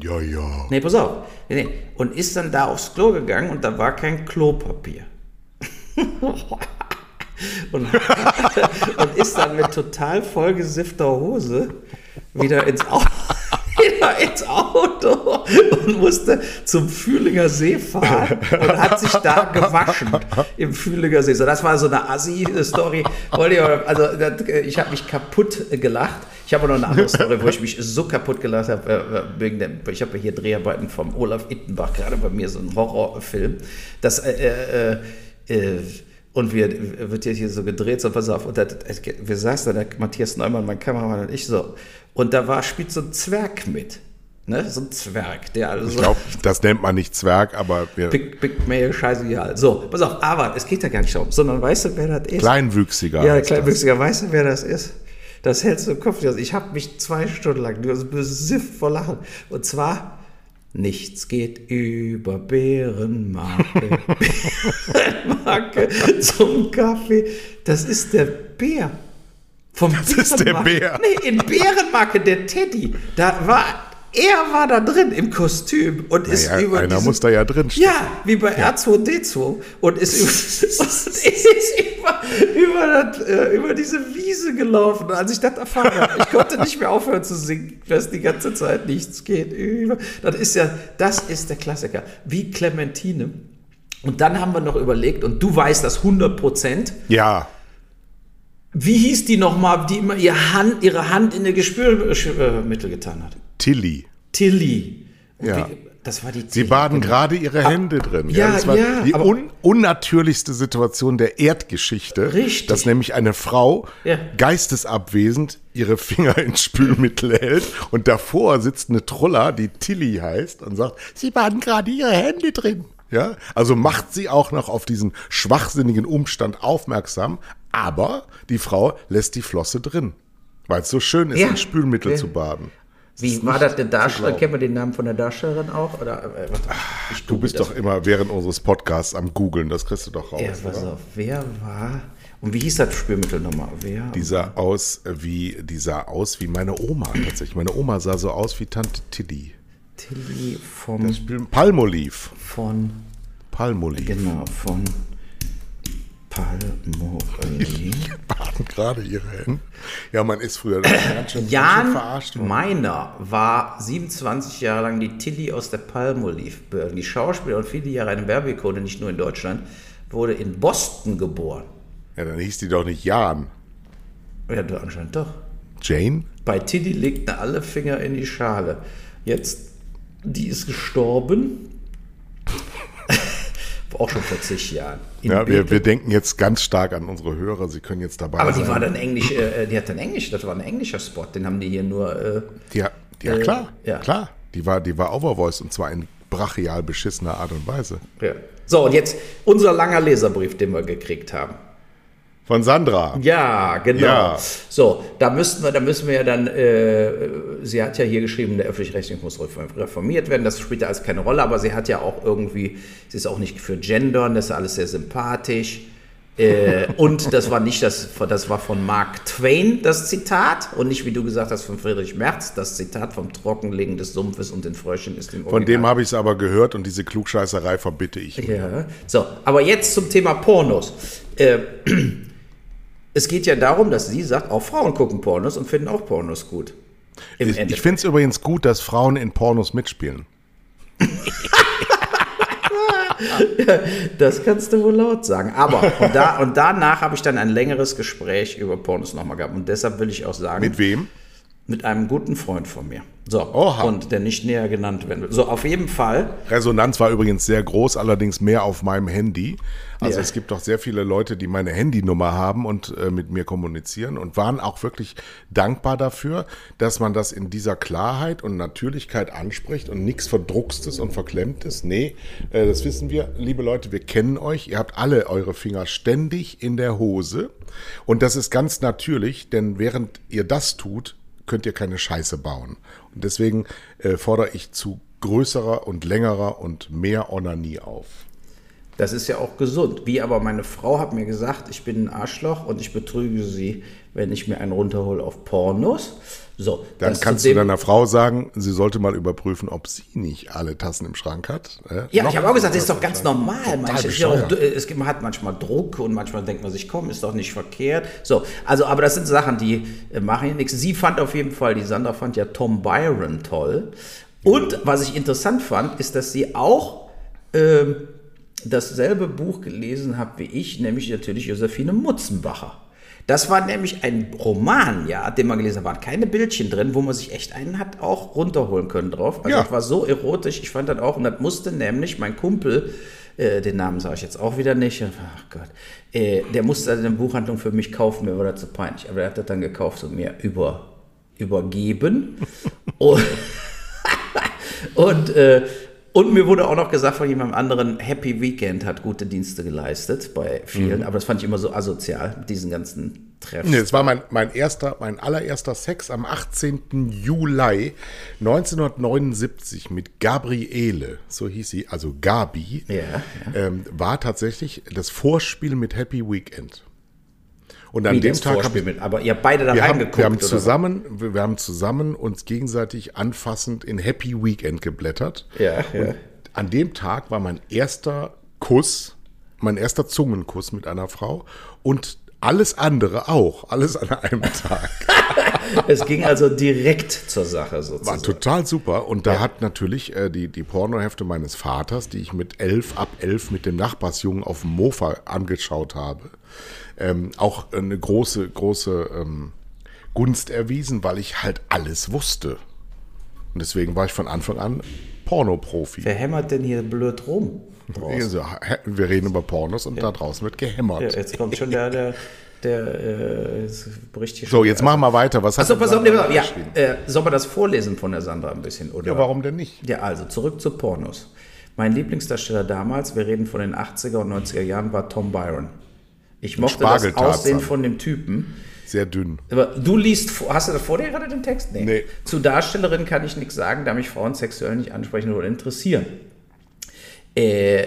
Ja, ja. Nee, pass auf. Nee, nee. Und ist dann da aufs Klo gegangen und da war kein Klopapier. und, und ist dann mit total vollgesiffter Hose wieder ins Auto, wieder ins Auto und musste zum Fühlinger See fahren und hat sich da gewaschen im Fühlinger See. So, das war so eine Assi-Story. Also ich habe mich kaputt gelacht. Ich habe noch eine andere Story, wo ich mich so kaputt gelacht habe. Äh, wegen ich habe hier Dreharbeiten vom Olaf Ittenbach, gerade bei mir so ein Horrorfilm. Das äh, äh, äh und wir, wird hier so gedreht, so pass auf. Und da, wir saßen da, Matthias Neumann, mein Kameramann und ich so. Und da war, spielt so ein Zwerg mit. Ne? So ein Zwerg, der also. Ich glaube, das nennt man nicht Zwerg, aber wir. Big, Big Mail, scheißegal. So, pass auf, aber es geht da gar nicht darum, sondern weißt du, wer das ist? Kleinwüchsiger. Ja, Kleinwüchsiger, weißt du, wer das ist? Das hältst du im Kopf. Ich habe mich zwei Stunden lang besifft vor Lachen. Und zwar Nichts geht über Bärenmarke. Bärenmarke zum Kaffee. Das ist der Bär. Vom das ist der Bär. Nee, in Bärenmarke, der Teddy. Da war er war da drin im Kostüm und naja, ist über. Einer diesen, muss da ja drin stehen. Ja, wie bei ja. R2D2 und ist, über, und ist über, über, das, äh, über, diese Wiese gelaufen. Als ich das erfahren habe, ich konnte nicht mehr aufhören zu singen, dass die ganze Zeit nichts geht. Das ist ja, das ist der Klassiker. Wie Clementine. Und dann haben wir noch überlegt, und du weißt das 100 Prozent. Ja. Wie hieß die nochmal, die immer ihre Hand, ihre Hand in eine Gespülmittel getan hat? Tilly. Tilly. Ja. Wie, das war die Sie baden genau. gerade ihre ah, Hände drin. Ja, ja, das war ja, die un unnatürlichste Situation der Erdgeschichte. Richtig. Dass nämlich eine Frau ja. geistesabwesend ihre Finger ins Spülmittel hält und davor sitzt eine Truller, die Tilly heißt und sagt, Sie baden gerade ihre Hände drin. Ja, also macht sie auch noch auf diesen schwachsinnigen Umstand aufmerksam, aber die Frau lässt die Flosse drin, weil es so schön ist, ja. in Spülmittel ja. zu baden. Wie war das der Darsteller? Kennen wir den Namen von der Darstellerin auch? Oder, äh, Ach, du bist doch immer während unseres Podcasts am Googeln, das kriegst du doch raus. Ja, pass auf, wer war. Und wie hieß das Spielmittel nochmal? Wer? Die sah aus wie, die sah aus wie meine Oma tatsächlich. Meine Oma sah so aus wie Tante Tilly. Tilly vom. Das Palmolive. Von. Palmolive. Genau, von Palmolive. baden gerade ihre Hände. Ja, man ist früher ganz schön, Jan schön verarscht worden. Meiner war 27 Jahre lang die Tilly aus der Palmolive. Die Schauspieler und viele Jahre eine Werbeikone, nicht nur in Deutschland, wurde in Boston geboren. Ja, dann hieß die doch nicht Jan. Ja, du anscheinend doch. Jane? Bei Tilly legten alle Finger in die Schale. Jetzt, die ist gestorben auch schon vor zig Jahren. Ja, wir, wir, denken jetzt ganz stark an unsere Hörer, sie können jetzt dabei Aber sein. die war dann Englisch, äh, die hat dann Englisch, das war ein englischer Spot, den haben die hier nur. Äh, ja, ja, klar, äh, ja. klar. Die war, die war Overvoice und zwar in brachial beschissener Art und Weise. Ja. So, und jetzt unser langer Leserbrief, den wir gekriegt haben. Von Sandra. Ja, genau. Ja. So, da müssten wir, da müssen wir ja dann, äh, sie hat ja hier geschrieben, der öffentlich-rechtliche muss reformiert werden. Das spielt ja alles keine Rolle, aber sie hat ja auch irgendwie, sie ist auch nicht für Gendern, das ist alles sehr sympathisch. äh, und das war nicht das, das war von Mark Twain das Zitat und nicht, wie du gesagt hast, von Friedrich Merz, das Zitat vom Trockenlegen des Sumpfes und den Fröschen ist im Original. Von dem habe ich es aber gehört und diese Klugscheißerei verbitte ich. Ja, so, aber jetzt zum Thema Pornos. Äh, es geht ja darum, dass sie sagt, auch Frauen gucken Pornos und finden auch Pornos gut. ich, ich finde es übrigens gut, dass Frauen in Pornos mitspielen. das kannst du wohl laut sagen. Aber und, da, und danach habe ich dann ein längeres Gespräch über Pornos nochmal gehabt. Und deshalb will ich auch sagen. Mit wem? Mit einem guten Freund von mir. So, Oha. und der nicht näher genannt werden will. So, auf jeden Fall. Resonanz war übrigens sehr groß, allerdings mehr auf meinem Handy. Also ja. es gibt doch sehr viele Leute, die meine Handynummer haben und äh, mit mir kommunizieren und waren auch wirklich dankbar dafür, dass man das in dieser Klarheit und Natürlichkeit anspricht und nichts Verdruckstes und Verklemmtes. Nee, äh, das wissen wir, liebe Leute, wir kennen euch. Ihr habt alle eure Finger ständig in der Hose. Und das ist ganz natürlich, denn während ihr das tut, könnt ihr keine Scheiße bauen. Und deswegen äh, fordere ich zu größerer und längerer und mehr Onanie auf. Das ist ja auch gesund. Wie aber meine Frau hat mir gesagt, ich bin ein Arschloch und ich betrüge sie, wenn ich mir einen runterhole auf Pornos. So, Dann kannst du deiner Frau sagen, sie sollte mal überprüfen, ob sie nicht alle Tassen im Schrank hat. Äh, ja, ich habe auch gesagt, das ist doch ganz normal. Manche, auch, es gibt, man hat manchmal Druck und manchmal denkt man sich, komm, ist doch nicht verkehrt. So, also, aber das sind Sachen, die äh, machen ja nichts. Sie fand auf jeden Fall, die Sandra fand ja Tom Byron toll. Und was ich interessant fand, ist, dass sie auch äh, dasselbe Buch gelesen hat wie ich, nämlich natürlich Josephine Mutzenbacher. Das war nämlich ein Roman, ja, den man gelesen hat. Waren keine Bildchen drin, wo man sich echt einen hat auch runterholen können drauf. Also ja. das war so erotisch. Ich fand das auch. Und das musste nämlich mein Kumpel, äh, den Namen sage ich jetzt auch wieder nicht. Ach Gott. Äh, der musste eine Buchhandlung für mich kaufen. Mir war das zu peinlich. Aber er hat das dann gekauft und mir über, übergeben. und, und äh, und mir wurde auch noch gesagt von jemandem anderen, Happy Weekend hat gute Dienste geleistet bei vielen, mhm. aber das fand ich immer so asozial, diesen ganzen Treffen. Nee, es war mein, mein erster, mein allererster Sex am 18. Juli 1979 mit Gabriele, so hieß sie, also Gabi, ja, ja. Ähm, war tatsächlich das Vorspiel mit Happy Weekend. Und an Wie dem Tag haben mit, aber ihr beide da wir reingeguckt. Haben, wir haben zusammen, wir, wir haben zusammen uns gegenseitig anfassend in Happy Weekend geblättert. Ja, ja. an dem Tag war mein erster Kuss, mein erster Zungenkuss mit einer Frau und alles andere auch, alles an einem Tag. es ging also direkt zur Sache sozusagen. War total super und da ja. hat natürlich äh, die, die Pornohefte meines Vaters, die ich mit elf, ab elf mit dem Nachbarsjungen auf dem Mofa angeschaut habe, ähm, auch eine große, große ähm, Gunst erwiesen, weil ich halt alles wusste. Und deswegen war ich von Anfang an Pornoprofi. Wer hämmert denn hier blöd rum? Also, wir reden über Pornos und ja. da draußen wird gehämmert. Ja, jetzt kommt schon der, der, der äh, bricht hier So, jetzt machen wir weiter. Was Achso, pass auf, ja, äh, soll man das vorlesen von der Sandra ein bisschen? Oder? Ja, warum denn nicht? Ja, also zurück zu Pornos. Mein Lieblingsdarsteller damals, wir reden von den 80er und 90er Jahren, war Tom Byron. Ich mochte das Aussehen von dem Typen. Sehr dünn. Aber du liest, hast du das vor dir gerade den Text? Nee. nee. Zu Darstellerinnen kann ich nichts sagen, da mich Frauen sexuell nicht ansprechen oder interessieren. Äh,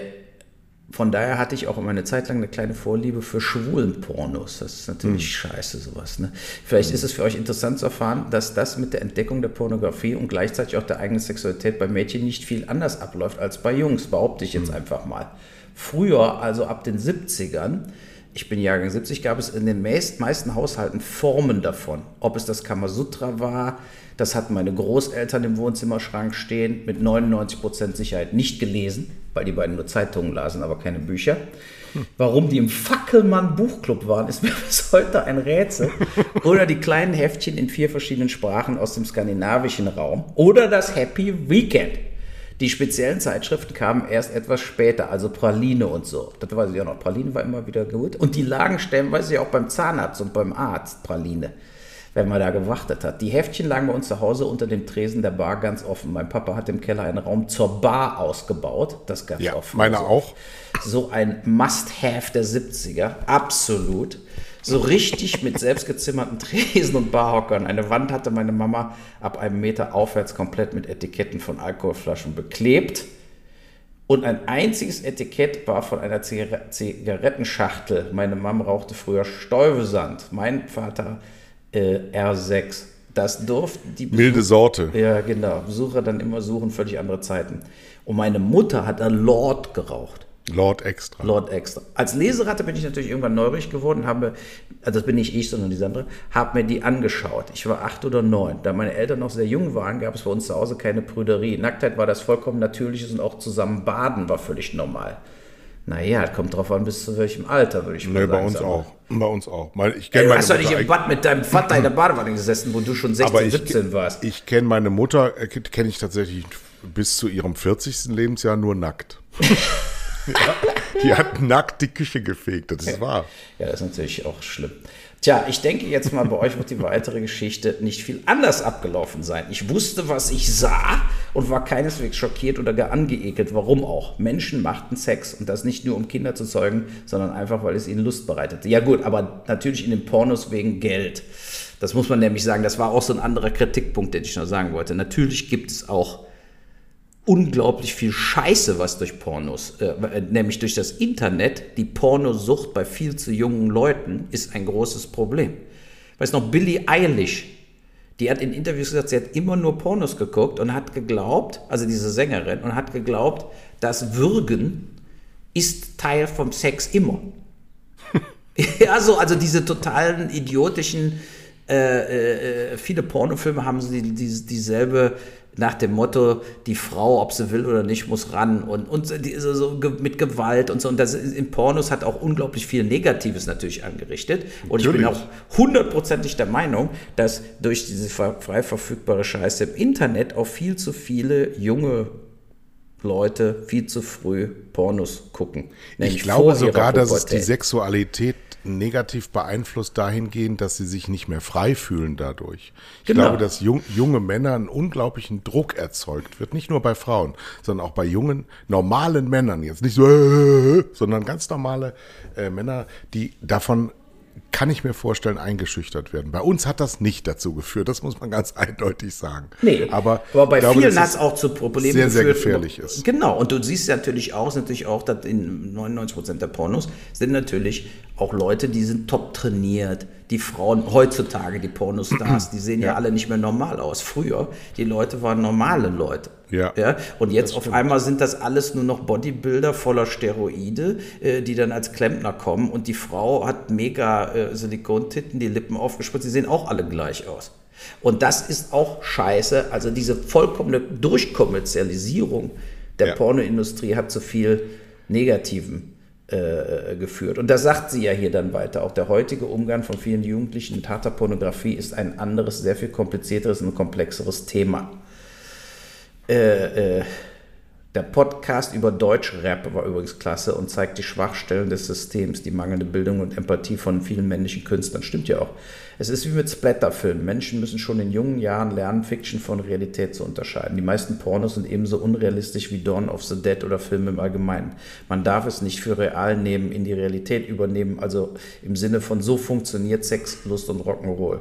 von daher hatte ich auch immer eine Zeit lang eine kleine Vorliebe für schwulen Pornos. Das ist natürlich hm. scheiße, sowas. Ne? Vielleicht hm. ist es für euch interessant zu erfahren, dass das mit der Entdeckung der Pornografie und gleichzeitig auch der eigenen Sexualität bei Mädchen nicht viel anders abläuft als bei Jungs, behaupte ich jetzt hm. einfach mal. Früher, also ab den 70ern, ich bin Jahrgang 70, gab es in den meisten Haushalten Formen davon. Ob es das Kamasutra war, das hatten meine Großeltern im Wohnzimmerschrank stehen, mit 99% Sicherheit nicht gelesen, weil die beiden nur Zeitungen lasen, aber keine Bücher. Warum die im Fackelmann Buchclub waren, ist mir bis heute ein Rätsel. Oder die kleinen Heftchen in vier verschiedenen Sprachen aus dem skandinavischen Raum. Oder das Happy Weekend. Die speziellen Zeitschriften kamen erst etwas später, also Praline und so. Das weiß ich auch noch. Praline war immer wieder gut. Und die lagen stellenweise ja auch beim Zahnarzt und beim Arzt, Praline, wenn man da gewartet hat. Die Heftchen lagen bei uns zu Hause unter dem Tresen der Bar ganz offen. Mein Papa hat im Keller einen Raum zur Bar ausgebaut. Das ganz ja, offen. Meine so. auch. So ein Must-Have der 70er. Absolut so richtig mit selbstgezimmerten Tresen und Barhockern. Eine Wand hatte meine Mama ab einem Meter aufwärts komplett mit Etiketten von Alkoholflaschen beklebt. Und ein einziges Etikett war von einer Zigarettenschachtel. Meine Mama rauchte früher Stäubesand. Mein Vater äh, R6. Das durften die Besucher, Milde Sorte. Ja, genau. Besucher dann immer suchen, völlig andere Zeiten. Und meine Mutter hat da Lord geraucht. Lord Extra. Lord Extra. Als Leseratte bin ich natürlich irgendwann neugierig geworden, habe, also das bin nicht ich, sondern die Sandra, habe mir die angeschaut. Ich war acht oder neun. Da meine Eltern noch sehr jung waren, gab es bei uns zu Hause keine Prüderie. Nacktheit war das vollkommen natürliches und auch zusammen baden war völlig normal. Naja, kommt drauf an, bis zu welchem Alter, würde ich mal nee, sagen. bei uns aber. auch. Bei uns auch. Ich Ey, du hast doch nicht im Bad mit deinem Vater in der Badewanne gesessen, wo du schon 16, ich, 17 warst. Ich kenne meine Mutter, äh, kenne ich tatsächlich bis zu ihrem 40. Lebensjahr nur nackt. ja, die hat nackt die Küche gefegt, das ist wahr. Ja, das ist natürlich auch schlimm. Tja, ich denke jetzt mal, bei euch wird die weitere Geschichte nicht viel anders abgelaufen sein. Ich wusste, was ich sah und war keineswegs schockiert oder gar angeekelt. Warum auch? Menschen machten Sex und das nicht nur um Kinder zu zeugen, sondern einfach, weil es ihnen Lust bereitete. Ja gut, aber natürlich in den Pornos wegen Geld. Das muss man nämlich sagen, das war auch so ein anderer Kritikpunkt, den ich noch sagen wollte. Natürlich gibt es auch unglaublich viel Scheiße, was durch Pornos, äh, nämlich durch das Internet, die Pornosucht bei viel zu jungen Leuten ist ein großes Problem. Weiß noch, Billie Eilish, die hat in Interviews gesagt, sie hat immer nur Pornos geguckt und hat geglaubt, also diese Sängerin, und hat geglaubt, dass Würgen ist Teil vom Sex immer. ja, so, also diese totalen idiotischen, äh, äh, viele Pornofilme haben die, dieselbe nach dem Motto, die Frau, ob sie will oder nicht, muss ran und, und so, so mit Gewalt und so. Und das in Pornos hat auch unglaublich viel Negatives natürlich angerichtet. Und natürlich. ich bin auch hundertprozentig der Meinung, dass durch diese frei verfügbare Scheiße im Internet auch viel zu viele junge Leute viel zu früh Pornos gucken. Ich glaube sogar, dass es die Sexualität negativ beeinflusst dahingehend, dass sie sich nicht mehr frei fühlen dadurch. Ich genau. glaube, dass jung, junge Männer einen unglaublichen Druck erzeugt wird, nicht nur bei Frauen, sondern auch bei jungen, normalen Männern, jetzt nicht so, sondern ganz normale äh, Männer, die davon kann ich mir vorstellen, eingeschüchtert werden. Bei uns hat das nicht dazu geführt, das muss man ganz eindeutig sagen. Nee, aber, aber bei glaube, vielen hat es auch zu Problemen sehr, geführt. Sehr gefährlich ist. Genau, und du siehst natürlich auch, natürlich auch, dass in 99 Prozent der Pornos sind natürlich auch Leute, die sind top trainiert. Die Frauen heutzutage, die Pornostars, die sehen ja. ja alle nicht mehr normal aus. Früher, die Leute waren normale Leute. Ja. ja? Und jetzt auf einmal sind das alles nur noch Bodybuilder voller Steroide, äh, die dann als Klempner kommen und die Frau hat mega äh, Silikontitten, die Lippen aufgespritzt, die sehen auch alle gleich aus. Und das ist auch scheiße. Also diese vollkommene Durchkommerzialisierung der ja. Pornoindustrie hat zu viel Negativen äh, geführt. Und da sagt sie ja hier dann weiter, auch der heutige Umgang von vielen Jugendlichen mit harter Pornografie ist ein anderes, sehr viel komplizierteres und komplexeres Thema. Äh, äh, der Podcast über Deutschrap war übrigens klasse und zeigt die Schwachstellen des Systems, die mangelnde Bildung und Empathie von vielen männlichen Künstlern. Stimmt ja auch. Es ist wie mit Splatterfilmen. Menschen müssen schon in jungen Jahren lernen, Fiction von Realität zu unterscheiden. Die meisten Pornos sind ebenso unrealistisch wie Dawn of the Dead oder Filme im Allgemeinen. Man darf es nicht für real nehmen, in die Realität übernehmen, also im Sinne von so funktioniert Sex, Lust und Rock'n'Roll.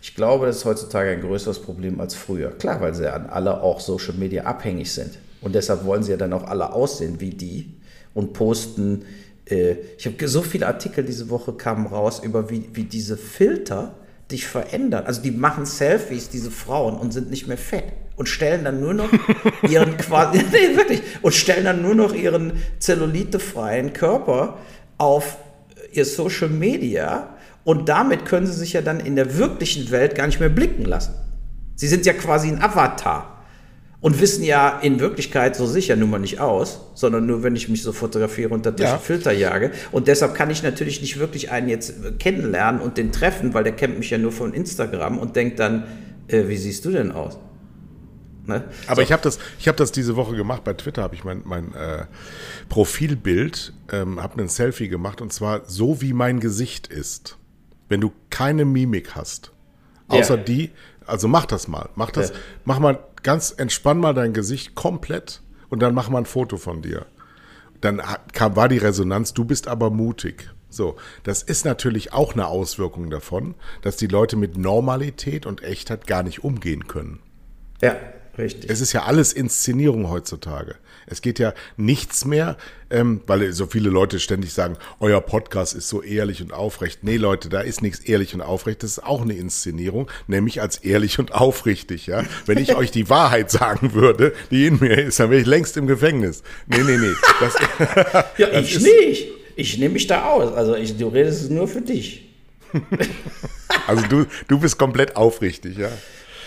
Ich glaube, das ist heutzutage ein größeres Problem als früher. Klar, weil sie an alle auch Social Media abhängig sind. Und deshalb wollen sie ja dann auch alle aussehen wie die und posten. Äh, ich habe so viele Artikel diese Woche kamen raus über wie, wie diese Filter dich verändern. Also die machen Selfies, diese Frauen, und sind nicht mehr fett. Und stellen dann nur noch ihren quasi, nee, wirklich, und stellen dann nur noch ihren zellulitefreien Körper auf ihr Social Media und damit können sie sich ja dann in der wirklichen Welt gar nicht mehr blicken lassen. Sie sind ja quasi ein Avatar und wissen ja in Wirklichkeit so sicher nun mal nicht aus, sondern nur, wenn ich mich so fotografiere und durch ja. Filter jage. Und deshalb kann ich natürlich nicht wirklich einen jetzt kennenlernen und den treffen, weil der kennt mich ja nur von Instagram und denkt dann, äh, wie siehst du denn aus? Ne? Aber so. ich habe das, ich habe das diese Woche gemacht. Bei Twitter habe ich mein, mein äh, Profilbild, ähm, habe ein Selfie gemacht und zwar so wie mein Gesicht ist wenn du keine Mimik hast, außer ja. die, also mach das mal, mach das, ja. mach mal ganz, entspann mal dein Gesicht komplett und dann mach mal ein Foto von dir. Dann kam, war die Resonanz, du bist aber mutig. So, das ist natürlich auch eine Auswirkung davon, dass die Leute mit Normalität und Echtheit gar nicht umgehen können. Ja. Richtig. Es ist ja alles Inszenierung heutzutage. Es geht ja nichts mehr, ähm, weil so viele Leute ständig sagen, euer Podcast ist so ehrlich und aufrecht. Nee, Leute, da ist nichts ehrlich und aufrecht. Das ist auch eine Inszenierung, nämlich als ehrlich und aufrichtig. Ja, wenn ich euch die Wahrheit sagen würde, die in mir ist, dann wäre ich längst im Gefängnis. Nee, nee, nee. Das, ja, das ich nicht. Ich nehme mich da aus. Also ich, du redest nur für dich. also du, du bist komplett aufrichtig, ja.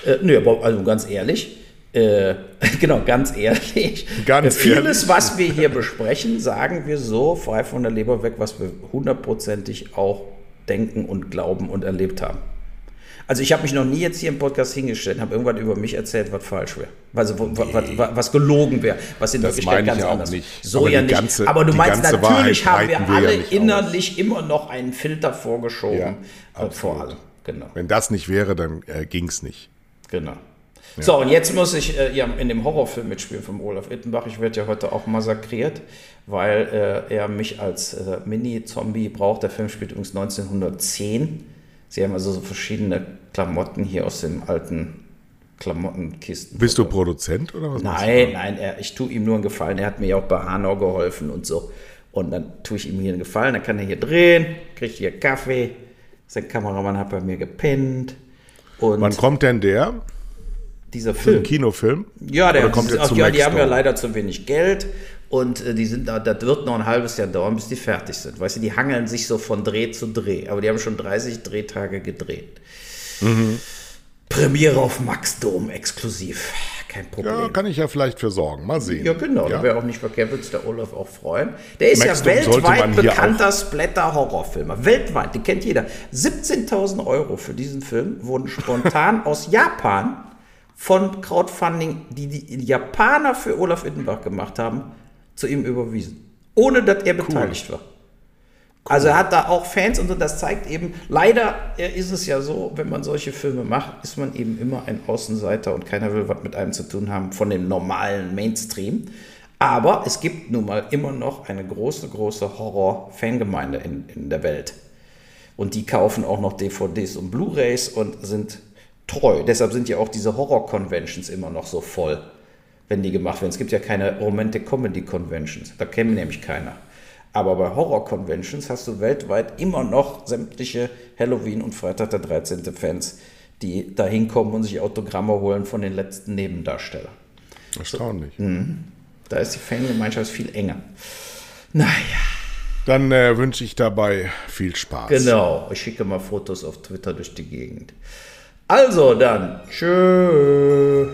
Äh, nö, aber also ganz ehrlich, äh, genau, ganz ehrlich. Ganz Vieles, ehrlich. was wir hier besprechen, sagen wir so frei von der Leber weg, was wir hundertprozentig auch denken und glauben und erlebt haben. Also ich habe mich noch nie jetzt hier im Podcast hingestellt und habe irgendwas über mich erzählt, was falsch wäre. Also was, was, was gelogen wäre, was in das Wirklichkeit ganz ja anders nicht. So Aber ja nicht. Ganze, Aber du meinst, natürlich haben wir alle wir innerlich aus. immer noch einen Filter vorgeschoben. Ja, äh, vor allem. Genau. Wenn das nicht wäre, dann äh, ging es nicht. Genau. Ja. So, und jetzt muss ich äh, ja in dem Horrorfilm mitspielen von Olaf Ittenbach. Ich werde ja heute auch massakriert, weil äh, er mich als äh, Mini-Zombie braucht. Der Film spielt übrigens 1910. Sie haben also so verschiedene Klamotten hier aus dem alten Klamottenkisten. Bist du Produzent oder was? Nein, nein, er, ich tue ihm nur einen Gefallen. Er hat mir ja auch bei Hanau geholfen und so. Und dann tue ich ihm hier einen Gefallen, dann kann er hier drehen, kriegt hier Kaffee. Sein Kameramann hat bei mir gepennt. Und Wann kommt denn der? Dieser Ein Film. Kinofilm? Ja, der, Oder kommt der zu ja, die haben ja leider zu wenig Geld und äh, die sind da, das wird noch ein halbes Jahr dauern, bis die fertig sind. Weißt du, die hangeln sich so von Dreh zu Dreh, aber die haben schon 30 Drehtage gedreht. Mhm. Premiere auf Max Dom exklusiv. Kein Problem. Ja, kann ich ja vielleicht für sorgen. Mal sehen. Ja, genau, Ja. da wäre auch nicht verkehrt, würde sich der Olaf auch freuen. Der ist Maxdom ja sollte weltweit bekannter Splatter-Horrorfilmer. Weltweit, den kennt jeder. 17.000 Euro für diesen Film wurden spontan aus Japan von Crowdfunding, die die Japaner für Olaf Ittenbach gemacht haben, zu ihm überwiesen. Ohne, dass er beteiligt war. Also er hat da auch Fans und das zeigt eben, leider ist es ja so, wenn man solche Filme macht, ist man eben immer ein Außenseiter und keiner will was mit einem zu tun haben von dem normalen Mainstream. Aber es gibt nun mal immer noch eine große, große Horror-Fangemeinde in, in der Welt. Und die kaufen auch noch DVDs und Blu-rays und sind treu. Deshalb sind ja auch diese Horror-Conventions immer noch so voll, wenn die gemacht werden. Es gibt ja keine Romantic-Comedy-Conventions. Da kennen nämlich keiner. Aber bei Horror-Conventions hast du weltweit immer noch sämtliche Halloween- und Freitag der 13. Fans, die da hinkommen und sich Autogramme holen von den letzten Nebendarstellern. Erstaunlich. Da ist die Fangemeinschaft viel enger. Naja, Dann äh, wünsche ich dabei viel Spaß. genau. Ich schicke mal Fotos auf Twitter durch die Gegend. Also dann, tschö.